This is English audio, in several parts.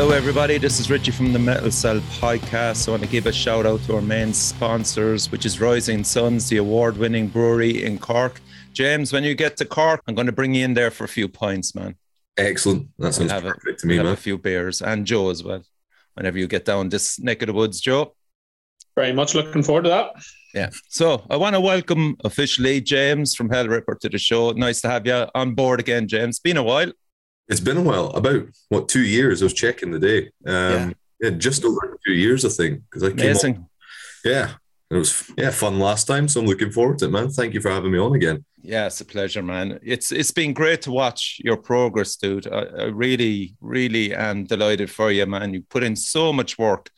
Hello, everybody. This is Richie from the Metal Cell podcast. I want to give a shout out to our main sponsors, which is Rising Sons, the award winning brewery in Cork. James, when you get to Cork, I'm going to bring you in there for a few pints, man. Excellent. That sounds We'll have, a, perfect to me, we'll man. have a few beers and Joe as well. Whenever you get down this neck of the woods, Joe. Very much looking forward to that. Yeah. So I want to welcome officially James from Hellripper to the show. Nice to have you on board again, James. Been a while. It's been a while, about what two years? I was checking the day. Um, yeah. just over two years, I think, because I came. Amazing. On, yeah, it was yeah fun last time, so I'm looking forward to it, man. Thank you for having me on again. Yeah, it's a pleasure, man. It's it's been great to watch your progress, dude. I, I really, really am delighted for you, man. You put in so much work,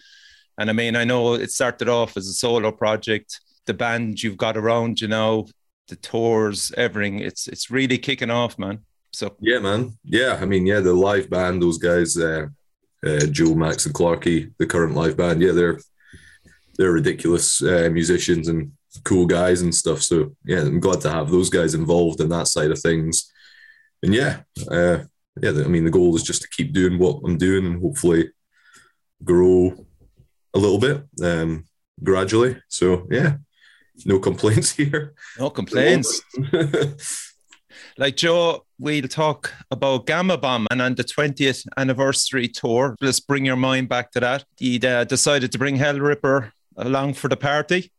and I mean, I know it started off as a solo project. The band you've got around, you know, the tours, everything. It's it's really kicking off, man. So yeah, man. Yeah, I mean, yeah, the live band, those guys, uh, uh, Joe, Max, and Clarky, the current live band. Yeah, they're they're ridiculous uh, musicians and cool guys and stuff. So yeah, I'm glad to have those guys involved in that side of things. And yeah, uh, yeah, I mean, the goal is just to keep doing what I'm doing and hopefully grow a little bit um, gradually. So yeah, no complaints here. no complaints. like Joe, we'll talk about Gama Bomb and on the 20th anniversary tour. Let's bring your mind back to that. You uh, decided to bring Hellripper along for the party.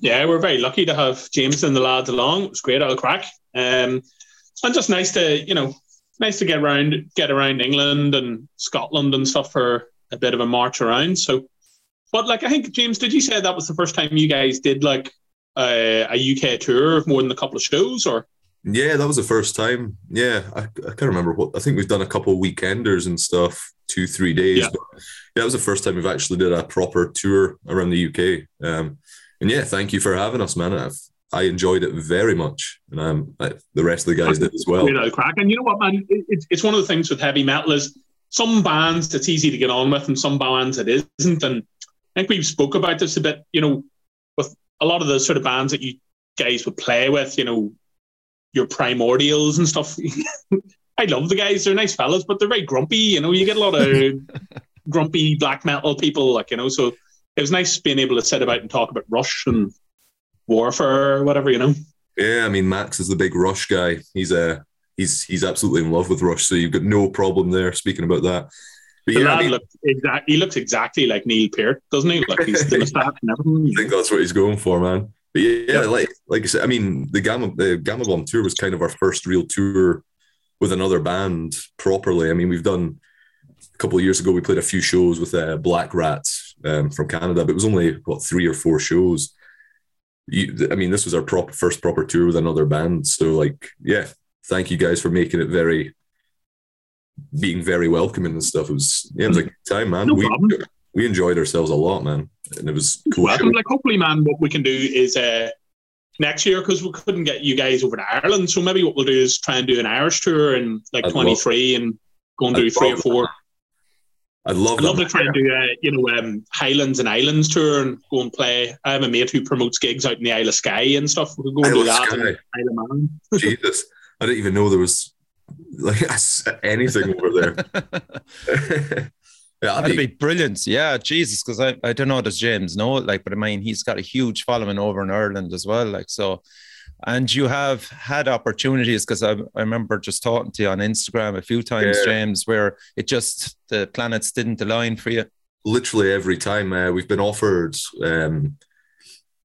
Yeah, we're very lucky to have James and the lads along. It was great, all crack. Um, and just nice to, you know, nice to get around, get around England and Scotland and stuff for a bit of a march around. So, but like, I think James, did you say that was the first time you guys did like a, a UK tour of more than a couple of shows, or? Yeah, that was the first time. Yeah, I, I can't remember what. I think we've done a couple of weekenders and stuff, two three days. Yeah. But yeah, it was the first time we've actually did a proper tour around the UK. Um, and yeah, thank you for having us, man. I've, I enjoyed it very much, and um, I, the rest of the guys did as well. You know, crack. And you know what, man? It, it's it's one of the things with heavy metal is some bands it's easy to get on with, and some bands it isn't. And I think we've spoke about this a bit. You know, with a lot of the sort of bands that you guys would play with, you know, your primordials and stuff. I love the guys; they're nice fellas, but they're very grumpy. You know, you get a lot of grumpy black metal people, like you know. So it was nice being able to sit about and talk about Rush and Warfare or whatever, you know. Yeah, I mean Max is the big Rush guy. He's uh, he's he's absolutely in love with Rush, so you've got no problem there. Speaking about that, but The yeah, I mean, looks exact. He looks exactly like Neil Peart, doesn't he? Like he's the moustache and everything. I think that's what he's going for, man. But yeah, like like I said, I mean, the Gama the Gama Bomb tour was kind of our first real tour with another band properly. I mean, we've done a couple of years ago. We played a few shows with uh, Black Rats um, from Canada, but it was only what three or four shows. You, I mean, this was our proper first proper tour with another band. So, like, yeah, thank you guys for making it very, being very welcoming and stuff. It was yeah, it was a good time, man. No we problem. we enjoyed ourselves a lot, man, and it was cool. Well, like hopefully, man, what we can do is uh, next year because we couldn't get you guys over to Ireland. So maybe what we'll do is try and do an Irish tour in like I'd love- twenty three and go and do I'd three or love four. I'd love I'd love to try and do a you know um, Highlands and Islands tour and go and play. I have a mate who promotes gigs out in the Isle of Skye and stuff. We could go and do Isle of that. Skye. in Isle of Man. Jesus, I didn't even know there was like anything over there. yeah, That'd be brilliant. Yeah, Jesus, because I, I don't know, does James know it? Like, but I mean, he's got a huge following over in Ireland as well. Like, so, and you have had opportunities because I, I remember just talking to you on Instagram a few times, Yeah. James, where it just, the planets didn't align for you. literally every time uh, we've been offered um,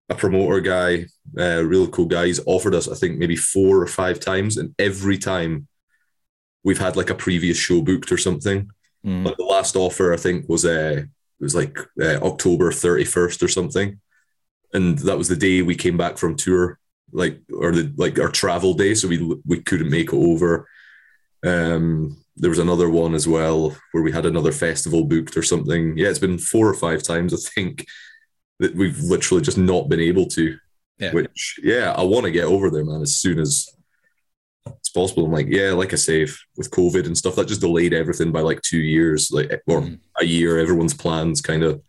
a promoter guy, a real cool guy. He's offered us, I think, maybe four or five times, and every time we've had like a previous show booked or something. Mm. But the last offer, I think, was uh, it was like uh, October thirty first or something, and that was the day we came back from tour, like or the like our travel day, so we we couldn't make it over. Um, there was another one as well where we had another festival booked or something. Yeah, it's been four or five times I think that we've literally just not been able to. Yeah. Which yeah, I want to get over there, man, as soon as it's possible. I'm like, yeah, like I say, if- with COVID and stuff, that just delayed everything by like two years, like or Mhm. a year. Everyone's plans kind of.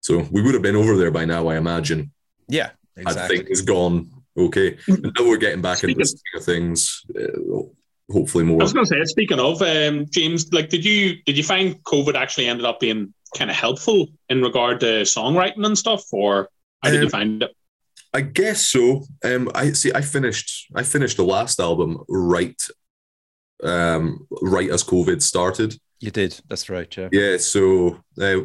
So we would have been over there by now, I imagine. Yeah, I exactly. think it's gone okay. And now we're getting back into the Speaking- swing of things. Uh, hopefully more. I was going to say, speaking of um, James, like, did you did you find COVID actually ended up being kind of helpful in regard to songwriting and stuff, or how did Um, you find it? I guess so. Um, I see. I finished. I finished the last album right, um, right as COVID started. You did. That's right. Yeah. Yeah. So, uh,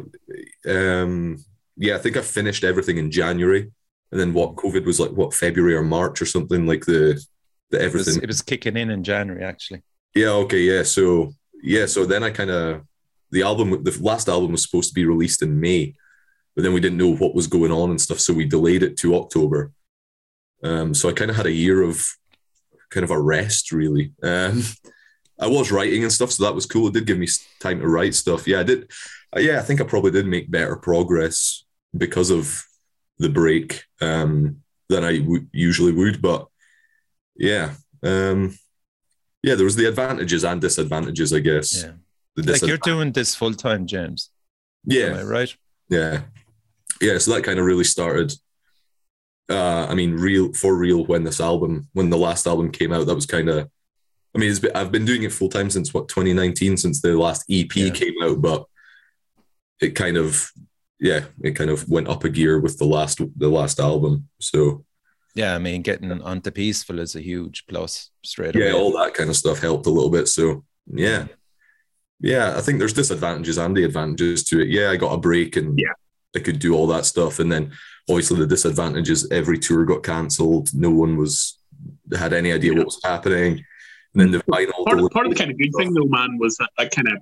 um, yeah, I think I finished everything in January, and then what COVID was like, what February or March or something like the the It was, everything. it was kicking in in January, actually. Yeah. Okay. Yeah. So yeah. So then I kind of the album, the last album was supposed to be released in May, but then we didn't know what was going on and stuff, so we delayed it to October. Um, so I kind of had a year of kind of a rest, really. Um, I was writing and stuff, so that was cool. It did give me time to write stuff. Yeah, I did. Uh, yeah, I think I probably did make better progress because of the break um, than I w- usually would. But yeah, um, yeah, there was the advantages and disadvantages, I guess. Yeah. Like you're doing this full time, James. Am yeah, right? yeah, yeah. So that kind of really started. Uh, I mean, real for real when this album, when the last album came out, that was kind of. I mean, it's been, I've been doing it full time since what 2019, since the last EP Yeah. came out, but it kind of, yeah, it kind of went up a gear with the last the last album. So Yeah. I mean, getting onto Peaceville is a huge plus straight away. yeah, all that kind of stuff helped a little bit. So yeah, yeah, I think there's disadvantages and the advantages to it. Yeah, I got a break and Yeah. I could do all that stuff, and then obviously the disadvantages: every tour got cancelled. No one was had any idea Yeah. what was happening. And then the mm-hmm. final Part of, part of the kind of good thing, though, man, was that like kind of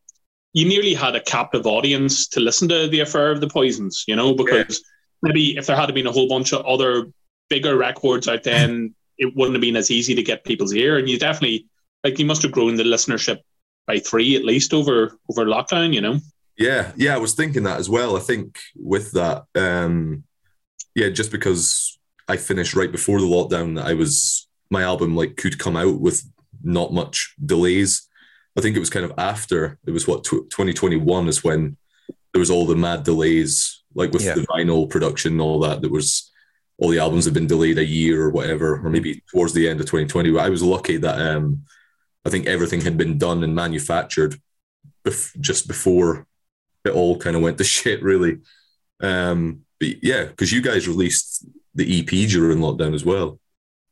you nearly had a captive audience to listen to the affair of the poisons, you know, because maybe if there had been a whole bunch of other bigger records out then, it wouldn't have been as easy to get people's ear. And you definitely like you must have grown the listenership by three at least over over lockdown, you know. Yeah, yeah, I was thinking that as well. I think with that, um, yeah, just because I finished right before the lockdown, that I was my album like could come out with not much delays. I think it was kind of after it was what tw 2021 is when there was all the mad delays, like with Yeah. the vinyl production and all that. There was all the albums had been delayed a year or whatever, or maybe towards the end of 2020. But I was lucky that um, I think everything had been done and manufactured bef- just before it all kind of went to shit, really. Um, but yeah, because you guys released the EP during lockdown as well.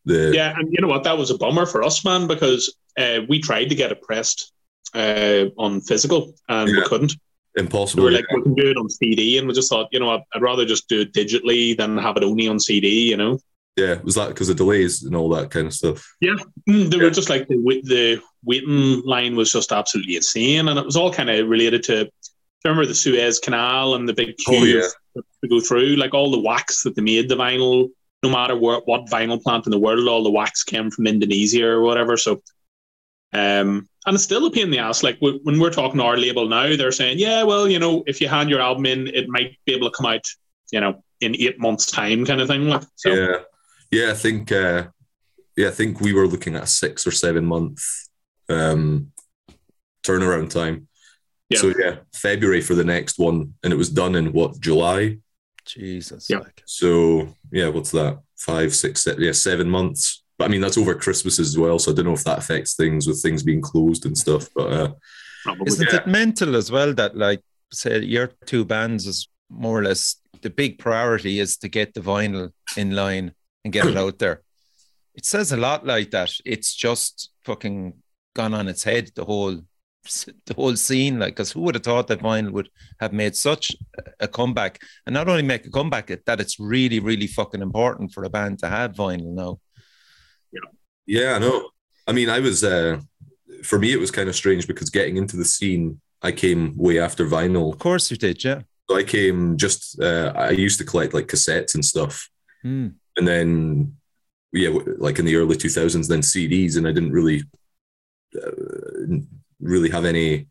The Yeah, and you know what? That was a bummer for us, man, because uh, we tried to get it pressed uh, on physical and we couldn't. Impossible. We were like, we can do it on CD, and we just thought, you know what? I'd rather just do it digitally than have it only on CD. You know, yeah, was that because of delays and all that kind of stuff? yeah they Yeah. were just like the the waiting line was just absolutely insane, and it was all kind of related to. Remember the Suez Canal and the big queue Oh, yeah. to go through, like all the wax that they made the vinyl. No matter what, what vinyl plant in the world, all the wax came from Indonesia or whatever. So, um, and it's still a pain in the ass. Like w- when we're talking to our label now, they're saying, yeah, well, you know, if you hand your album in, it might be able to come out, you know, in eight months' time, kind of thing. Like, so Yeah, yeah. I think, uh, yeah, I think we were looking at a six or seven month um, turnaround time. Yeah. So yeah, February for the next one, and it was done in what July. Jesus. Yeah. So yeah, what's that? Five, six, seven, yeah, seven months. But I mean, that's over Christmas as well. So I don't know if that affects things with things being closed and stuff. But uh, probably. Isn't Yeah. it mental as well that like say your two bands is more or less the big priority is to get the vinyl in line and get it out there. It says a lot like that. It's just fucking gone on its head the whole the whole scene like because who would have thought that vinyl would have made such a comeback and not only make a comeback that it's really really fucking important for a band to have vinyl now yeah, I know. I mean, I was uh, for me, it was kind of strange because getting into the scene, I came way after vinyl. of course you did yeah So I came just. Uh, I used to collect like cassettes and stuff, Hmm. and then yeah, like in the early two thousands, then CDs, and I didn't really, uh, really have any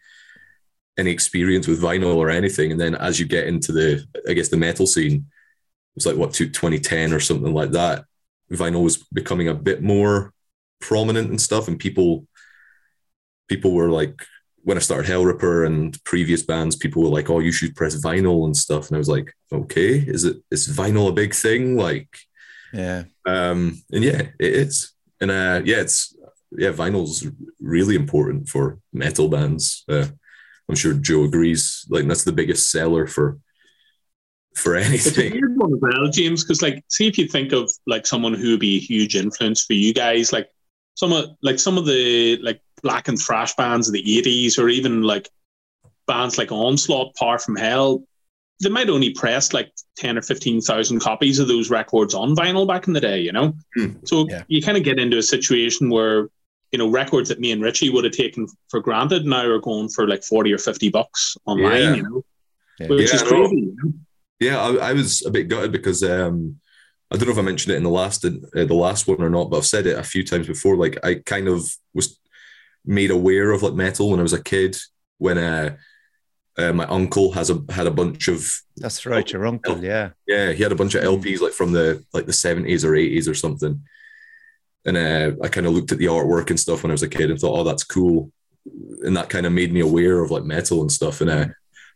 any experience with vinyl or anything. And then as you get into the, I guess the metal scene, it was like what 2010 or something like that. Vinyl was becoming a bit more prominent and stuff, and people people were like. When I started Hellripper and previous bands, people were like, "Oh, you should press vinyl and stuff," and I was like, "Okay, is it is vinyl a big thing?" Like, yeah um, and yeah, it is. And uh, yeah, it's yeah, vinyl's really important for metal bands. Uh, I'm sure Joe agrees. Like that's the biggest seller for for anything. It's a weird one as well, James, because like, see if you think of like someone who would be a huge influence for you guys, like some of like some of the like black and thrash bands of the '80s, or even like bands like Onslaught, Power from Hell. They might only press like ten or fifteen thousand copies of those records on vinyl back in the day, you know. Hmm. So Yeah. you kind of get into a situation where you know records that me and Richie would have taken for granted now are going for like forty or fifty bucks online, Yeah. you know, Yeah. which Yeah, is crazy. You know? Yeah, I, I was a bit gutted because um, I don't know if I mentioned it in the last uh, the last one or not, but I've said it a few times before. Like I kind of was made aware of like metal when I was a kid when uh, uh, my uncle has a had a bunch of That's right, your uncle. Yeah. yeah he had a bunch of LPs like from the like the seventies or eighties or something, and uh, I kind of looked at the artwork and stuff when I was a kid and thought, oh, that's cool, and that kind of made me aware of like metal and stuff. And uh,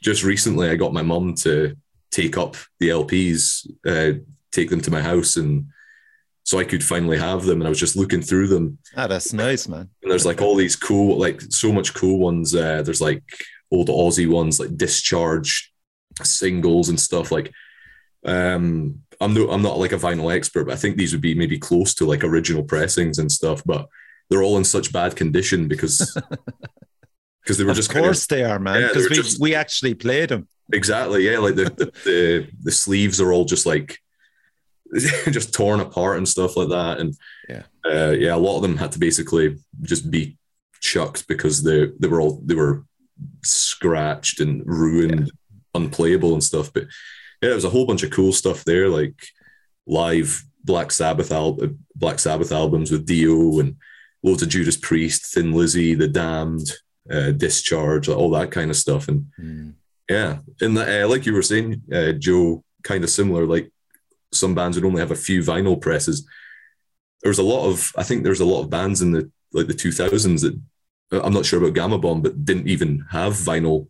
just recently, I got my mum to take up the LPs, uh, take them to my house, and so I could finally have them. And I was just looking through them, Ah, that's nice, man. and there's like all these cool, like so much cool ones. Uh, there's like old Aussie ones, like Discharge singles and stuff. Like, um, I'm no, I'm not like a vinyl expert, but I think these would be maybe close to like original pressings and stuff. But they're all in such bad condition because because they were Of just kind of course they are, man. Because were we, just- we actually played them. Exactly. Yeah. Like the, the, the, the sleeves are all just like, just torn apart and stuff like that. And Yeah. uh, yeah, a lot of them had to basically just be chucked because they, they were all, they were scratched and ruined, unplayable and stuff. But yeah, there was a whole bunch of cool stuff there, like live Black Sabbath al- Black Sabbath albums with Dio and loads of Judas Priest, Thin Lizzy, The Damned, uh, Discharge, all that kind of stuff. And Mm. yeah, and uh, like you were saying, uh, Joe, kind of similar. Like some bands would only have a few vinyl presses. There was a lot of, I think there's a lot of bands in the like the 2000s that I'm not sure about Gama Bomb, but didn't even have vinyl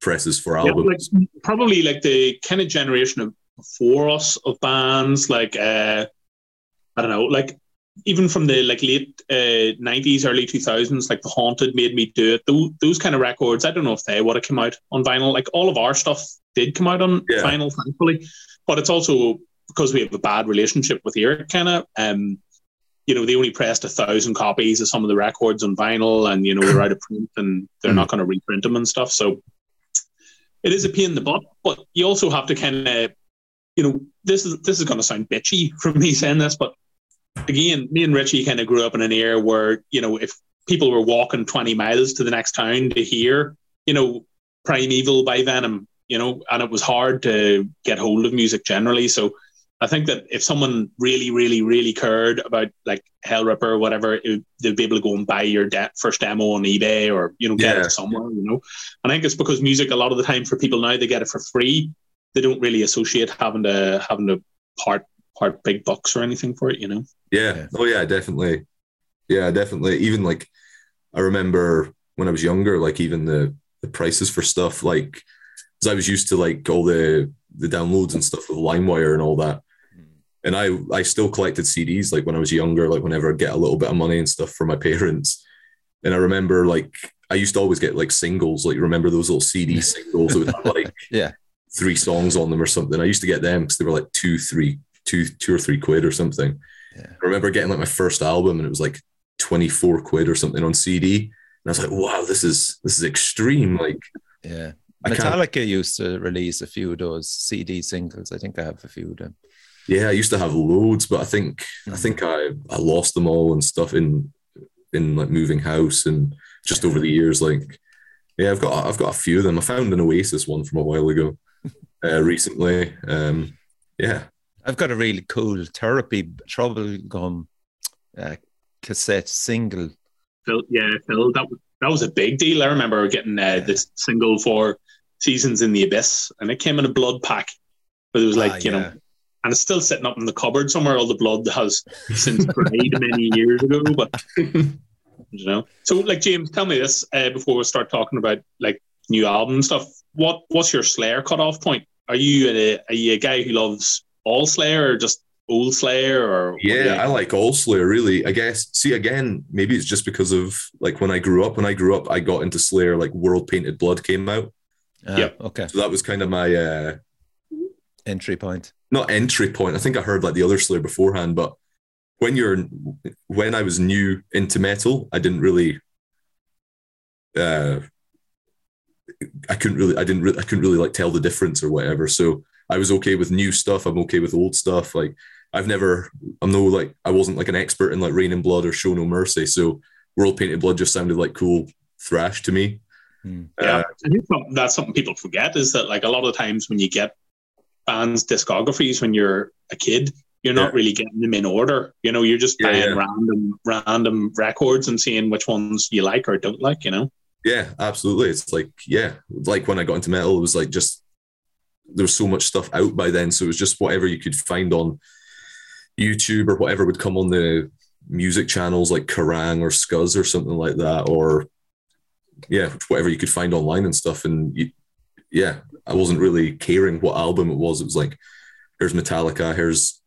presses for Yeah, albums. like, probably like the kind of generation of before us of bands, like uh, I don't know, like even from the like late uh, 90s, early 2000s, like The Haunted made me do it. Those, those kind of records, I don't know if they would have come out on vinyl. Like all of our stuff did come out on Yeah. vinyl, thankfully. But it's also because we have a bad relationship with Earache, kind of. Um, you know, they only pressed a thousand copies of some of the records on vinyl, and you know they're out of print, and they're not going to reprint them and stuff. So it is a pain in the butt, but you also have to kind of, you know, this is this is going to sound bitchy from me saying this, but again, me and Richie kind of grew up in an era where you know if people were walking twenty miles to the next town to hear, you know, Primeval by Venom, you know, and it was hard to get hold of music generally. So I think that if someone really, really, really cared about like Hellripper or whatever, it, they'd be able to go and buy your de- first demo on eBay or you know get Yeah. it somewhere. You know, and I think it's because music a lot of the time for people now they get it for free. They don't really associate having to having to part part big bucks or anything for it. You know. Yeah. Yeah. Oh yeah, definitely. Yeah, definitely. Even like I remember when I was younger, like even the the prices for stuff, like because I was used to like all the the downloads and stuff with LimeWire and all that. And I I still collected CDs like when I was younger, like whenever I get a little bit of money and stuff from my parents. And I remember like I used to always get like singles, like remember those little CD singles that would have like Yeah. three songs on them or something. I used to get them because they were like two, three, two, two or three quid or something. Yeah. I remember getting like my first album and it was like 24 quid or something on CD. And I was like, wow, this is this is extreme. Like Yeah. I can't Metallica used to release a few of those CD singles. I think I have a few of them. Yeah, I used to have loads, but I think I Mhm. think I I lost them all and stuff in in like moving house and just over the years. Like yeah, I've got I've got a few of them. I found an Oasis one from a while ago uh, recently. Um, yeah, I've got a really cool therapy trouble gum uh, cassette single. Phil, yeah, Phil, that was that was a big deal. I remember getting uh, this single for Seasons in the Abyss, and it came in a blood pack. But it was like Ah, you know, yeah. And it's still sitting up in the cupboard somewhere. All the blood has since dried many years ago, but you know. So, like James, tell me this uh, before we start talking about like new album stuff. What what's your Slayer cutoff point? Are you a are you a guy who loves all Slayer or just old Slayer or yeah, I like all Slayer really. I guess. See, again, maybe it's just because of like when I grew up. When I grew up, I got into Slayer. Like World Painted Blood came out. Uh, yeah. Okay. So that was kind of my uh, entry point. Not entry point. I think I heard like the other Slayer beforehand, but when you're when I was new into metal, I didn't really. Uh, I couldn't really, I didn't, really, I couldn't really like tell the difference or whatever. So I was okay with new stuff. I'm okay with old stuff. Like I've never, I'm no like, I wasn't like an expert in like Reign in Blood or Show No Mercy. So World Painted Blood just sounded like cool thrash to me. Hmm. Yeah, uh, I think that's something people forget is that like a lot of times when you get bands discographies when you're a kid, you're not yeah. really getting them in order. You know, you're just buying yeah, yeah. random random records and seeing which ones you like or don't like. You know. Yeah, absolutely. It's like yeah, like when I got into metal, it was like just there was so much stuff out by then, so it was just whatever you could find on YouTube or whatever would come on the music channels like Kerrang or Scuzz or something like that, or yeah, whatever you could find online and stuff. And you, yeah, I wasn't really caring what album it was. It was like, here's Metallica, here's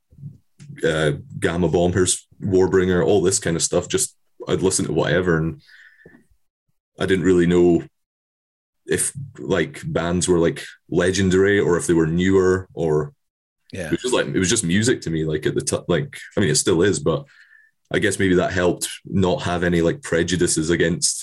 uh, Gama Bomb, here's Warbringer, all this kind of stuff. Just I'd listen to whatever, and I didn't really know if like bands were like legendary or if they were newer or yeah it was just like it was just music to me like at the top like i mean it still is but i guess maybe that helped not have any like prejudices against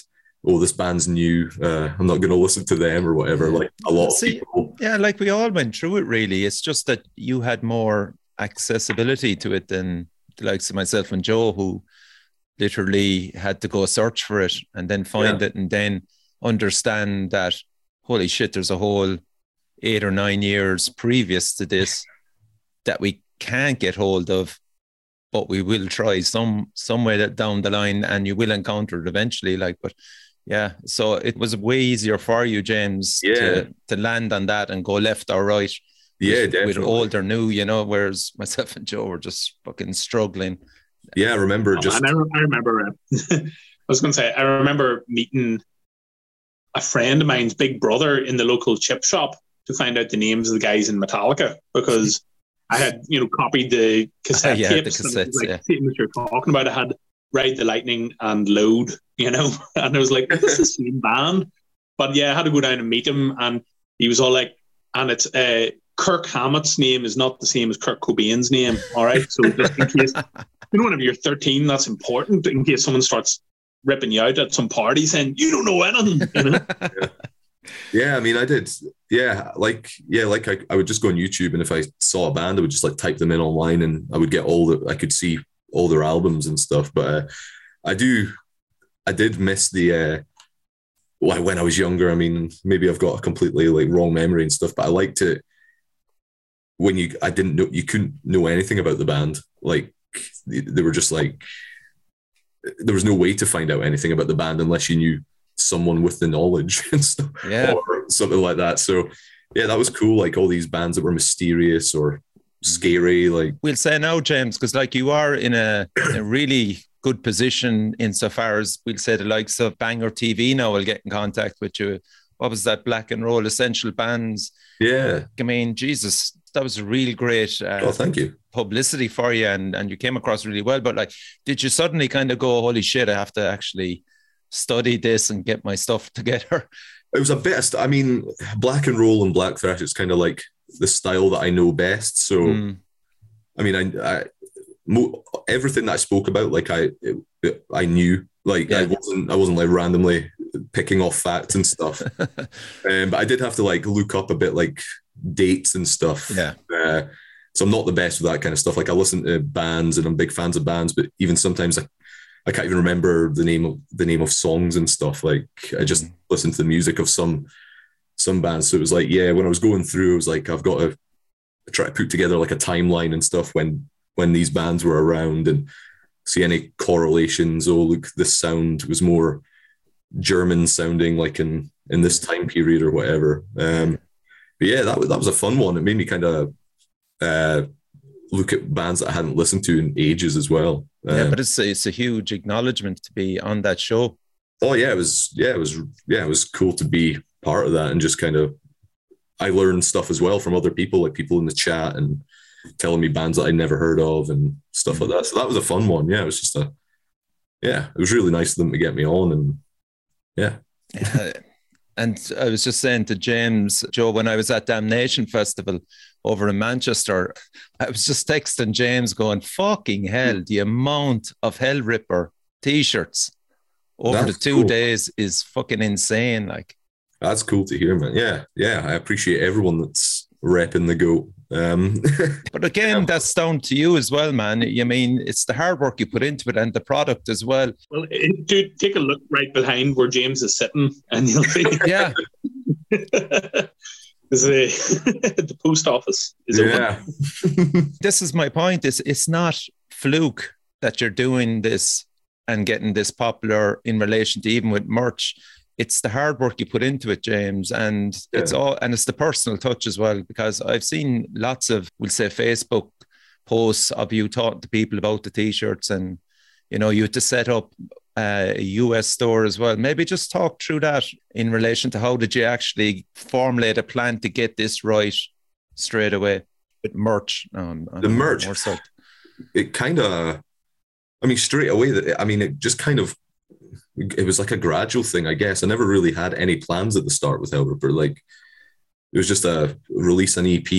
oh this band's new uh, i'm not going to listen to them or whatever like a lot See, of people. yeah like we all went through it really. It's just that you had more accessibility to it than the likes of myself and joe who literally had to go search for it and then find yeah. it and then understand that holy shit there's a whole eight or nine years previous to this that we can't get hold of but we will try some somewhere that down the line and you will encounter it eventually like but yeah so it was way easier for you james yeah. to, to land on that and go left or right yeah with, definitely. with old or new you know whereas myself and joe were just fucking struggling yeah i remember oh, just I, I remember uh, i was going to say i remember meeting a friend of mine's big brother in the local chip shop to find out the names of the guys in Metallica because I had, you know, copied the cassette yeah, tapes. The cassettes, like, yeah. you're talking about. I had Ride the Lightning and Load, you know, and I was like, this is the same band. But yeah, I had to go down and meet him, and he was all like, and it's uh, Kirk Hammett's name is not the same as Kurt Cobain's name. All right, so just in case, you know, whenever you're 13, that's important in case someone starts ripping you out at some party saying you don't know anything. You know? yeah. yeah, I mean, I did. Yeah, like yeah, like I, I would just go on YouTube, and if I saw a band, I would just like type them in online, and I would get all the I could see all their albums and stuff. But uh, I do, I did miss the. Uh, well, when I was younger, I mean, maybe I've got a completely like wrong memory and stuff, but I liked it when you I didn't know you couldn't know anything about the band. Like they were just like there was no way to find out anything about the band unless you knew someone with the knowledge and stuff, yeah. or something like that. So yeah, that was cool. Like all these bands that were mysterious or scary. Like we'll say no, James, because like you are in a, a really good position insofar as we'll say the likes of Banger TV now will get in contact with you. What was that black and roll essential bands? Yeah. I mean, Jesus, that was a really great uh, oh, thank you. publicity for you and, and you came across really well. But like, did you suddenly kind of go, holy shit, I have to actually study this and get my stuff together? It was a bit, st- I mean, black and roll and black thrash is kind of like the style that I know best. So, mm. I mean, I, I mo- everything that I spoke about, like I, it, I knew, like yeah. I wasn't, I wasn't like randomly picking off facts and stuff. um, but I did have to like look up a bit, like dates and stuff. Yeah. Uh, so I'm not the best with that kind of stuff. Like I listen to bands and I'm big fans of bands, but even sometimes I, I can't even remember the name of the name of songs and stuff. Like I just mm. listen to the music of some some bands. So it was like, yeah, when I was going through, it was like I've got to try to put together like a timeline and stuff when when these bands were around and see any correlations. Oh, look, this sound was more German sounding like in in this time period or whatever. Um, but yeah, that was that was a fun one. It made me kind of uh, look at bands that I hadn't listened to in ages as well. Um, yeah, but it's a, it's a huge acknowledgement to be on that show. Oh yeah, it was yeah, it was yeah, it was cool to be part of that and just kind of I learned stuff as well from other people, like people in the chat and telling me bands that I never heard of and stuff like mm. that. So that was a fun one. Yeah, it was just a yeah, it was really nice of them to get me on and yeah. yeah. And I was just saying to James, Joe, when I was at Damnation Festival over in Manchester, I was just texting James going, fucking hell, the amount of Hellripper t shirts over That's the two cool. days is fucking insane. Like, that's cool to hear, man. Yeah, yeah. I appreciate everyone that's repping the goat. Um, but again, yeah. that's down to you as well, man. You mean it's the hard work you put into it and the product as well. Well, dude, take a look right behind where James is sitting, and you'll see. yeah. the, the post office is yeah. open. this is my point. It's it's not fluke that you're doing this and getting this popular in relation to even with merch it's the hard work you put into it, James, and yeah. it's all and it's the personal touch as well. Because I've seen lots of, we'll say, Facebook posts of you talking to people about the t-shirts, and you know, you had to set up a US store as well. Maybe just talk through that in relation to how did you actually formulate a plan to get this right straight away with merch? Um, the merch, it kind of, I mean, straight away. I mean, it just kind of it was like a gradual thing, I guess. I never really had any plans at the start with Hellripper. Like it was just a release an EP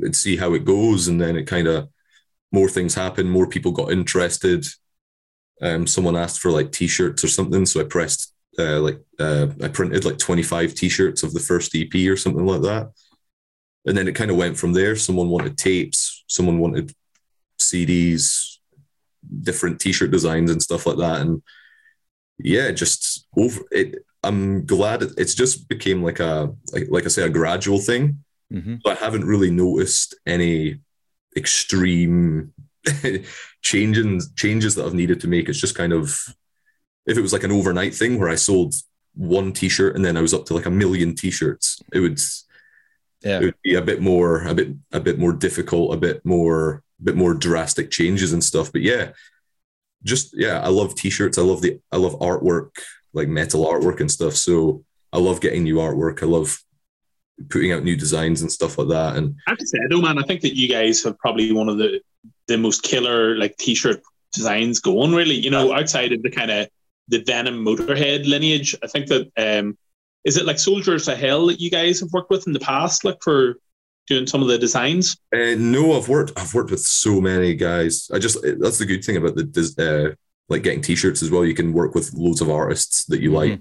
and see how it goes, and then it kind of more things happened, more people got interested. Um, someone asked for like t-shirts or something, so I pressed uh, like uh, I printed like 25 t-shirts of the first EP or something like that, and then it kind of went from there. Someone wanted tapes, someone wanted CDs, different t-shirt designs and stuff like that, and yeah, just over it. I'm glad it, it's just became like a like, like I say a gradual thing. Mm-hmm. So I haven't really noticed any extreme changes changes that I've needed to make. It's just kind of if it was like an overnight thing where I sold one t-shirt and then I was up to like a million t-shirts, it would yeah. it would be a bit more a bit a bit more difficult, a bit more a bit more drastic changes and stuff. But yeah, just yeah, I love t-shirts. I love the I love artwork, like metal artwork and stuff. So I love getting new artwork. I love putting out new designs and stuff like that. And I have to say, though, man, I think that you guys have probably one of the the most killer like t-shirt designs going. Really, you know, outside of the kind of the Venom Motorhead lineage, I think that um, is it like Soldiers of Hell that you guys have worked with in the past, like for doing some of the designs? Uh, no, I've worked. I've worked with so many guys. I just that's the good thing about the uh, like getting t-shirts as well. You can work with loads of artists that you mm-hmm. like.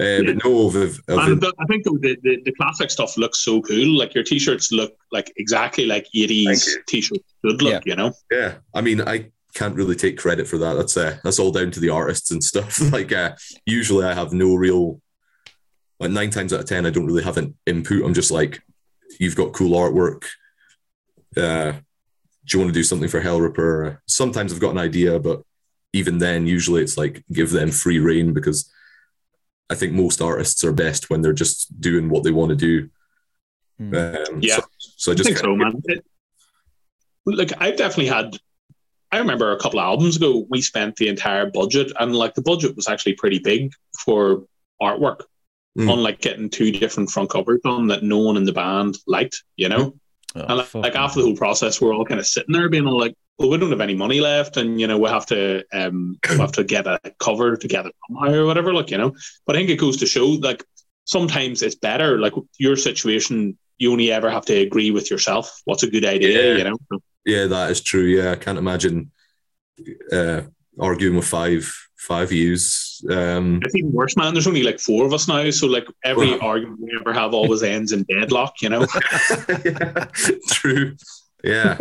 Uh, yeah. But no, of, of, and I think the, the, the classic stuff looks so cool. Like your t-shirts look like exactly like 80s t-shirts should look. Yeah. You know. Yeah, I mean, I can't really take credit for that. That's uh, that's all down to the artists and stuff. like uh, usually, I have no real. Like nine times out of ten, I don't really have an input. I'm just like, you've got cool artwork. Uh, do you want to do something for Hellripper? Sometimes I've got an idea, but even then, usually it's like give them free reign because I think most artists are best when they're just doing what they want to do. Mm. Um, yeah, so, so I just I think so, man. It, like I've definitely had. I remember a couple of albums ago, we spent the entire budget, and like the budget was actually pretty big for artwork mm. unlike getting two different front covers on that no one in the band liked, you know? Oh, and like, like after the whole process, we're all kind of sitting there being all like, well, we don't have any money left, and you know we have to um we have to get a cover to together somehow or whatever, like you know. But I think it goes to show like sometimes it's better. Like your situation, you only ever have to agree with yourself. What's a good idea, yeah. you know? Yeah, that is true. Yeah, I can't imagine uh, arguing with five five years. Um, it's even worse, man. There's only like four of us now, so like every well, argument we ever have always ends in deadlock. You know. yeah, true. Yeah.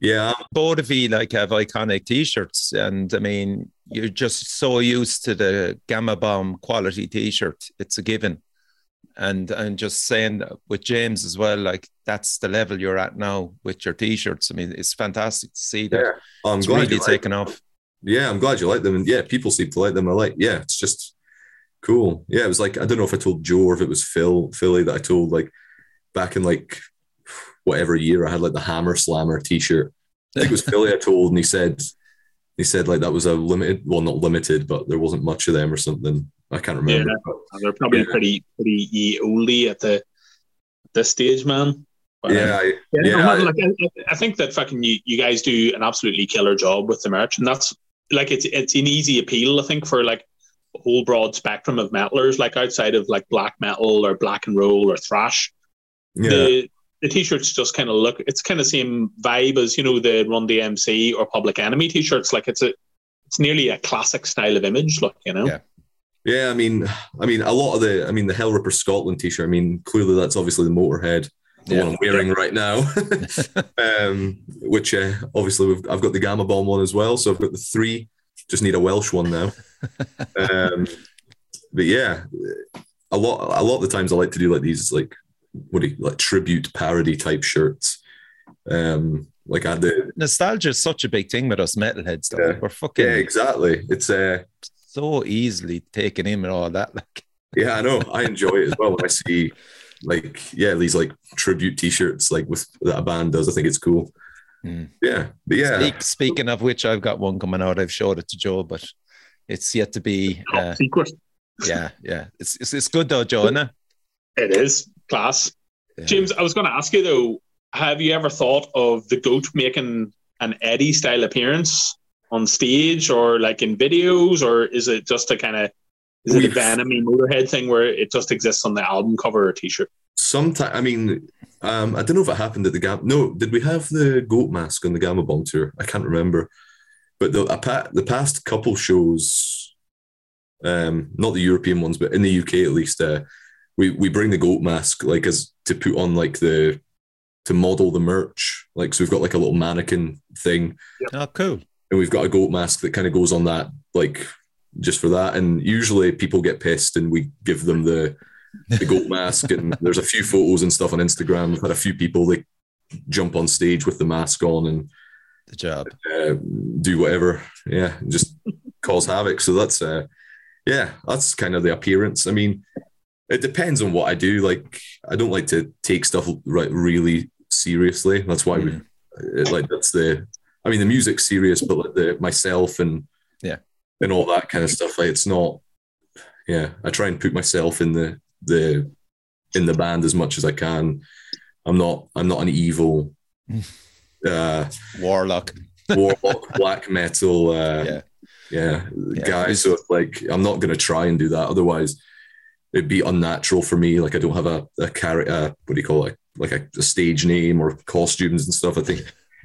Yeah. Both of you like have iconic t-shirts and I mean you're just so used to the Gama Bomb quality t-shirt. It's a given. And and just saying with James as well, like that's the level you're at now with your t-shirts. I mean, it's fantastic to see that. Yeah. I'm it's really taken off yeah, I'm glad you like them. And yeah, people seem to like them. I like, yeah, it's just cool. Yeah, it was like, I don't know if I told Joe or if it was Phil, Philly that I told like back in like whatever year I had like the Hammer Slammer t shirt. I think it was Philly I told, and he said, he said like that was a limited, well, not limited, but there wasn't much of them or something. I can't remember. Yeah, they're probably yeah. pretty, pretty oldie at the, this stage, man. But, yeah, um, I, yeah, yeah, no, I- like, I, I think that fucking you, you guys do an absolutely killer job with the merch, and that's like it's it's an easy appeal. I think for like a whole broad spectrum of metalers, like outside of like black metal or black and roll or thrash. yeah. The the t-shirts just kind of look. It's kind of same vibe as you know the Run DMC or Public Enemy t-shirts. Like it's a it's nearly a classic style of image. Look, you know. Yeah. Yeah, I mean, I mean, a lot of the, I mean, the Hellripper Scotland T-shirt. I mean, clearly that's obviously the Motorhead, the Yeah. one I'm wearing right now. um, which uh, obviously we've, I've got the Gama Bomb one as well, so I've got the three. Just need a Welsh one now. um, but yeah, a lot, a lot of the times I like to do like these, like what do you like tribute parody type shirts. Um, like I did. Nostalgia is such a big thing with us metalheads, though. Yeah. We're fucking yeah, exactly. It's uh, so easily taken in and all that. Like, Yeah, I know. I enjoy it as well when I see like yeah these like tribute T-shirts like with that a band does. I think it's cool. Hmm. Yeah, but yeah, Speak, speaking of which, I've got one coming out. I've showed it to Joe, but it's yet to be. Uh, secret. yeah, yeah. It's, it's it's good though, Joe. Isn't it? It is class. Yeah. James, I was going to ask you though, have you ever thought of the goat making an Eddie style appearance on stage or like in videos, or is it just a kind of is it a We've- Venom Motorhead thing where it just exists on the album cover or T-shirt? Sometimes I mean, um, I don't know if it happened at the Gama. No, did we have the goat mask on the Gama Bomb tour? I can't remember. But the a pa- the past couple shows, um, not the European ones, but in the UK at least, uh, we we bring the goat mask like as to put on like the to model the merch. Like so, we've got like a little mannequin thing Oh, cool. and we've got a goat mask that kind of goes on that like just for that. And usually people get pissed and we give them the the goat mask. And there's a few photos and stuff on instagram. We've had a few people like jump on stage with the mask on and The job. uh, do whatever. Yeah just cause havoc. So that's uh yeah that's kind of the appearance. I mean it depends on what i do. Like i don't like to take stuff right really seriously. That's why we Mm. it, like that's the I mean the music's serious, but like the myself and Yeah. And all that kind of stuff. Like it's not yeah. I try and put myself in the the in the band as much as I can. I'm not I'm not an evil uh Warlock. warlock black metal uh Yeah. yeah, Yeah. guy. So like I'm not gonna try and do that. Otherwise it'd be unnatural for me. Like I don't have a, a character uh, what do you call it? Like a, a stage name or costumes and stuff. I think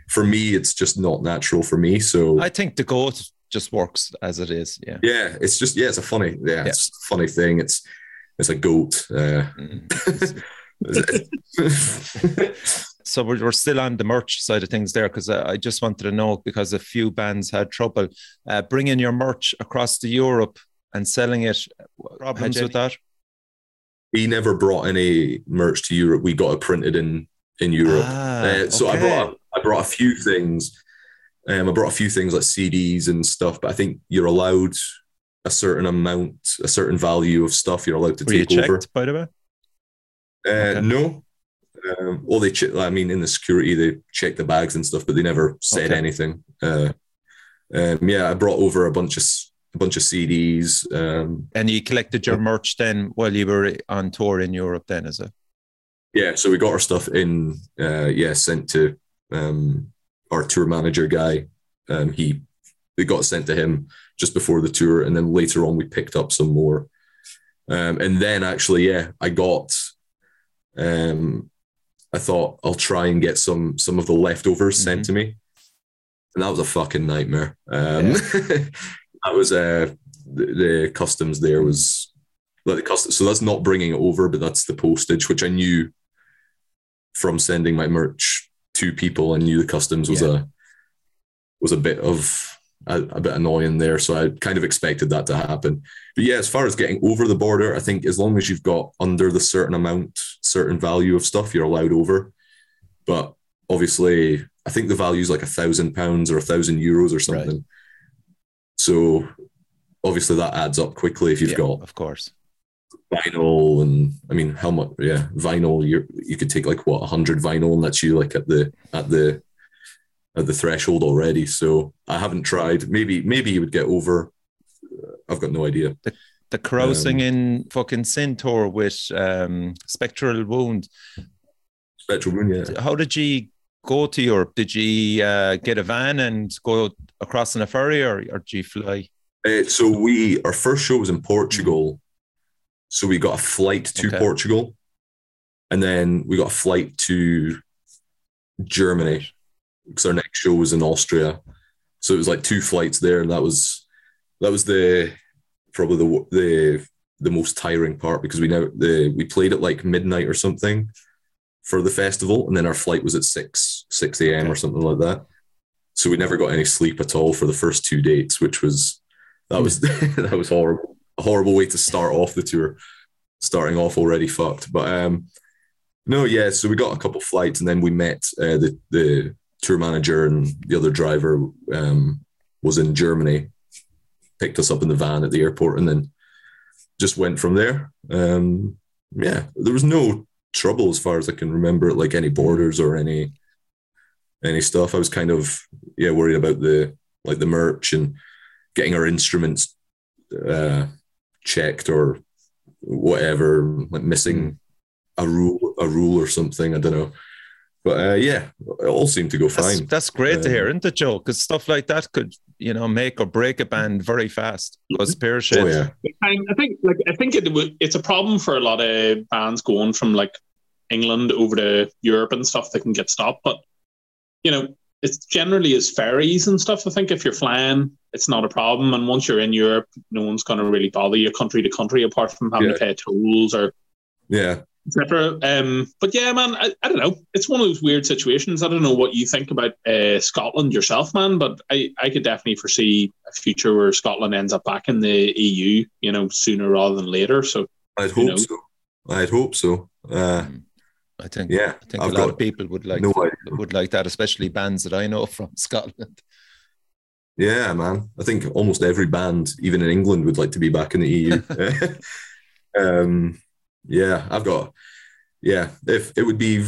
for me it's just not natural for me. So I think the goat just works as it is. Yeah. yeah, it's just yeah, it's a funny yeah, it's a funny thing. It's it's a goat. Uh, Mm. So we're, we're still on the merch side of things there because I, I just wanted to know because a few bands had trouble uh, bringing your merch across to Europe and selling it. Problems with that? he never brought any merch to Europe. We got it printed in in Europe. Ah, Uh, so I brought a, I brought a few things. Um, I brought a few things like CDs and stuff, but I think you're allowed a certain amount, a certain value of stuff you're allowed to Were you take checked, over. by the way? Uh, Okay. No. Um, well, they, che- I mean, in the security, they check the bags and stuff, but they never said Okay. anything. Uh, um, yeah, I brought over a bunch of a bunch of CDs. Um, And you collected your merch then while you were on tour in Europe, then, is it? yeah, so we got our stuff in. Uh, yeah, sent to um, our tour manager guy. Um, he it got sent to him just before the tour, and then later on we picked up some more. Um, and then actually, yeah, I got. Um, I thought I'll try and get some some of the leftovers sent to me, and that was a fucking nightmare. Um, that was uh, the, the customs there was like the custom. So that's not bringing it over, but that's the postage, which I knew from sending my merch to people. and knew the customs was Yeah. a was a bit of a, a bit annoying there, so I kind of expected that to happen. But yeah, as far as getting over the border, I think as long as you've got under the certain amount, certain value of stuff, you're allowed over. But obviously, I think the value is like a thousand pounds or a thousand euros or something. So obviously that adds up quickly if you've Yeah, got of course. Vinyl and I mean how much yeah vinyl you you could take like what 100 vinyl and that's you like at the at the at the threshold already so I haven't tried maybe maybe you would get over I've got no idea The carousing Um, in fucking Centaur with um, Spectral Wound. Spectral wound yeah. How did you go to Europe? Did you uh, get a van and go across in a ferry, or, or did you fly? Uh, so we our first show was in Portugal, so we got a flight to Okay. Portugal, and then we got a flight to Germany because our next show was in Austria. So it was like two flights there, and that was that was the probably the the the most tiring part because we now the we played at like midnight or something for the festival, and then our flight was at six six a.m. or something like that. So we never got any sleep at all for the first two dates, which was that hmm. was that was horrible. A horrible way to start off the tour, starting off already fucked. But um, no, yeah. So we got a couple flights, and then we met uh, the the tour manager and the other driver um, was in Germany. Picked us up in the van at the airport, and then just went from there. Um, yeah, there was no trouble as far as I can remember, like any borders or any any stuff. I was kind of yeah worried about the like the merch and getting our instruments uh, checked or whatever, like missing a rule a rule or something. I don't know, but uh, yeah, it all seemed to go That's, fine. that's great to Um, hear, isn't it, Joe? Because stuff like that could, you know, make or break a band very fast. Was pear shaped. Oh yeah, I, I think like I think it would it's a problem for a lot of bands going from like England over to Europe and stuff that can get stopped. But you know, it's generally as ferries and stuff. I think if you're flying, it's not a problem. And once you're in Europe, no one's going to really bother you country to country apart from having Yeah. to pay tolls or yeah. etc. Um, but yeah, man, I, I don't know. It's one of those weird situations. I don't know what you think about uh, Scotland yourself, man, but I, I could definitely foresee a future where Scotland ends up back in the EU, you know, sooner rather than later. So I'd hope knows? so. I'd hope so. Uh, Mm. I think yeah, I think I've a lot of people would like no would like that, especially bands that I know from Scotland. Yeah, man. I think almost every band, even in England, would like to be back in the EU. um, yeah, I've got. Yeah, if it would be,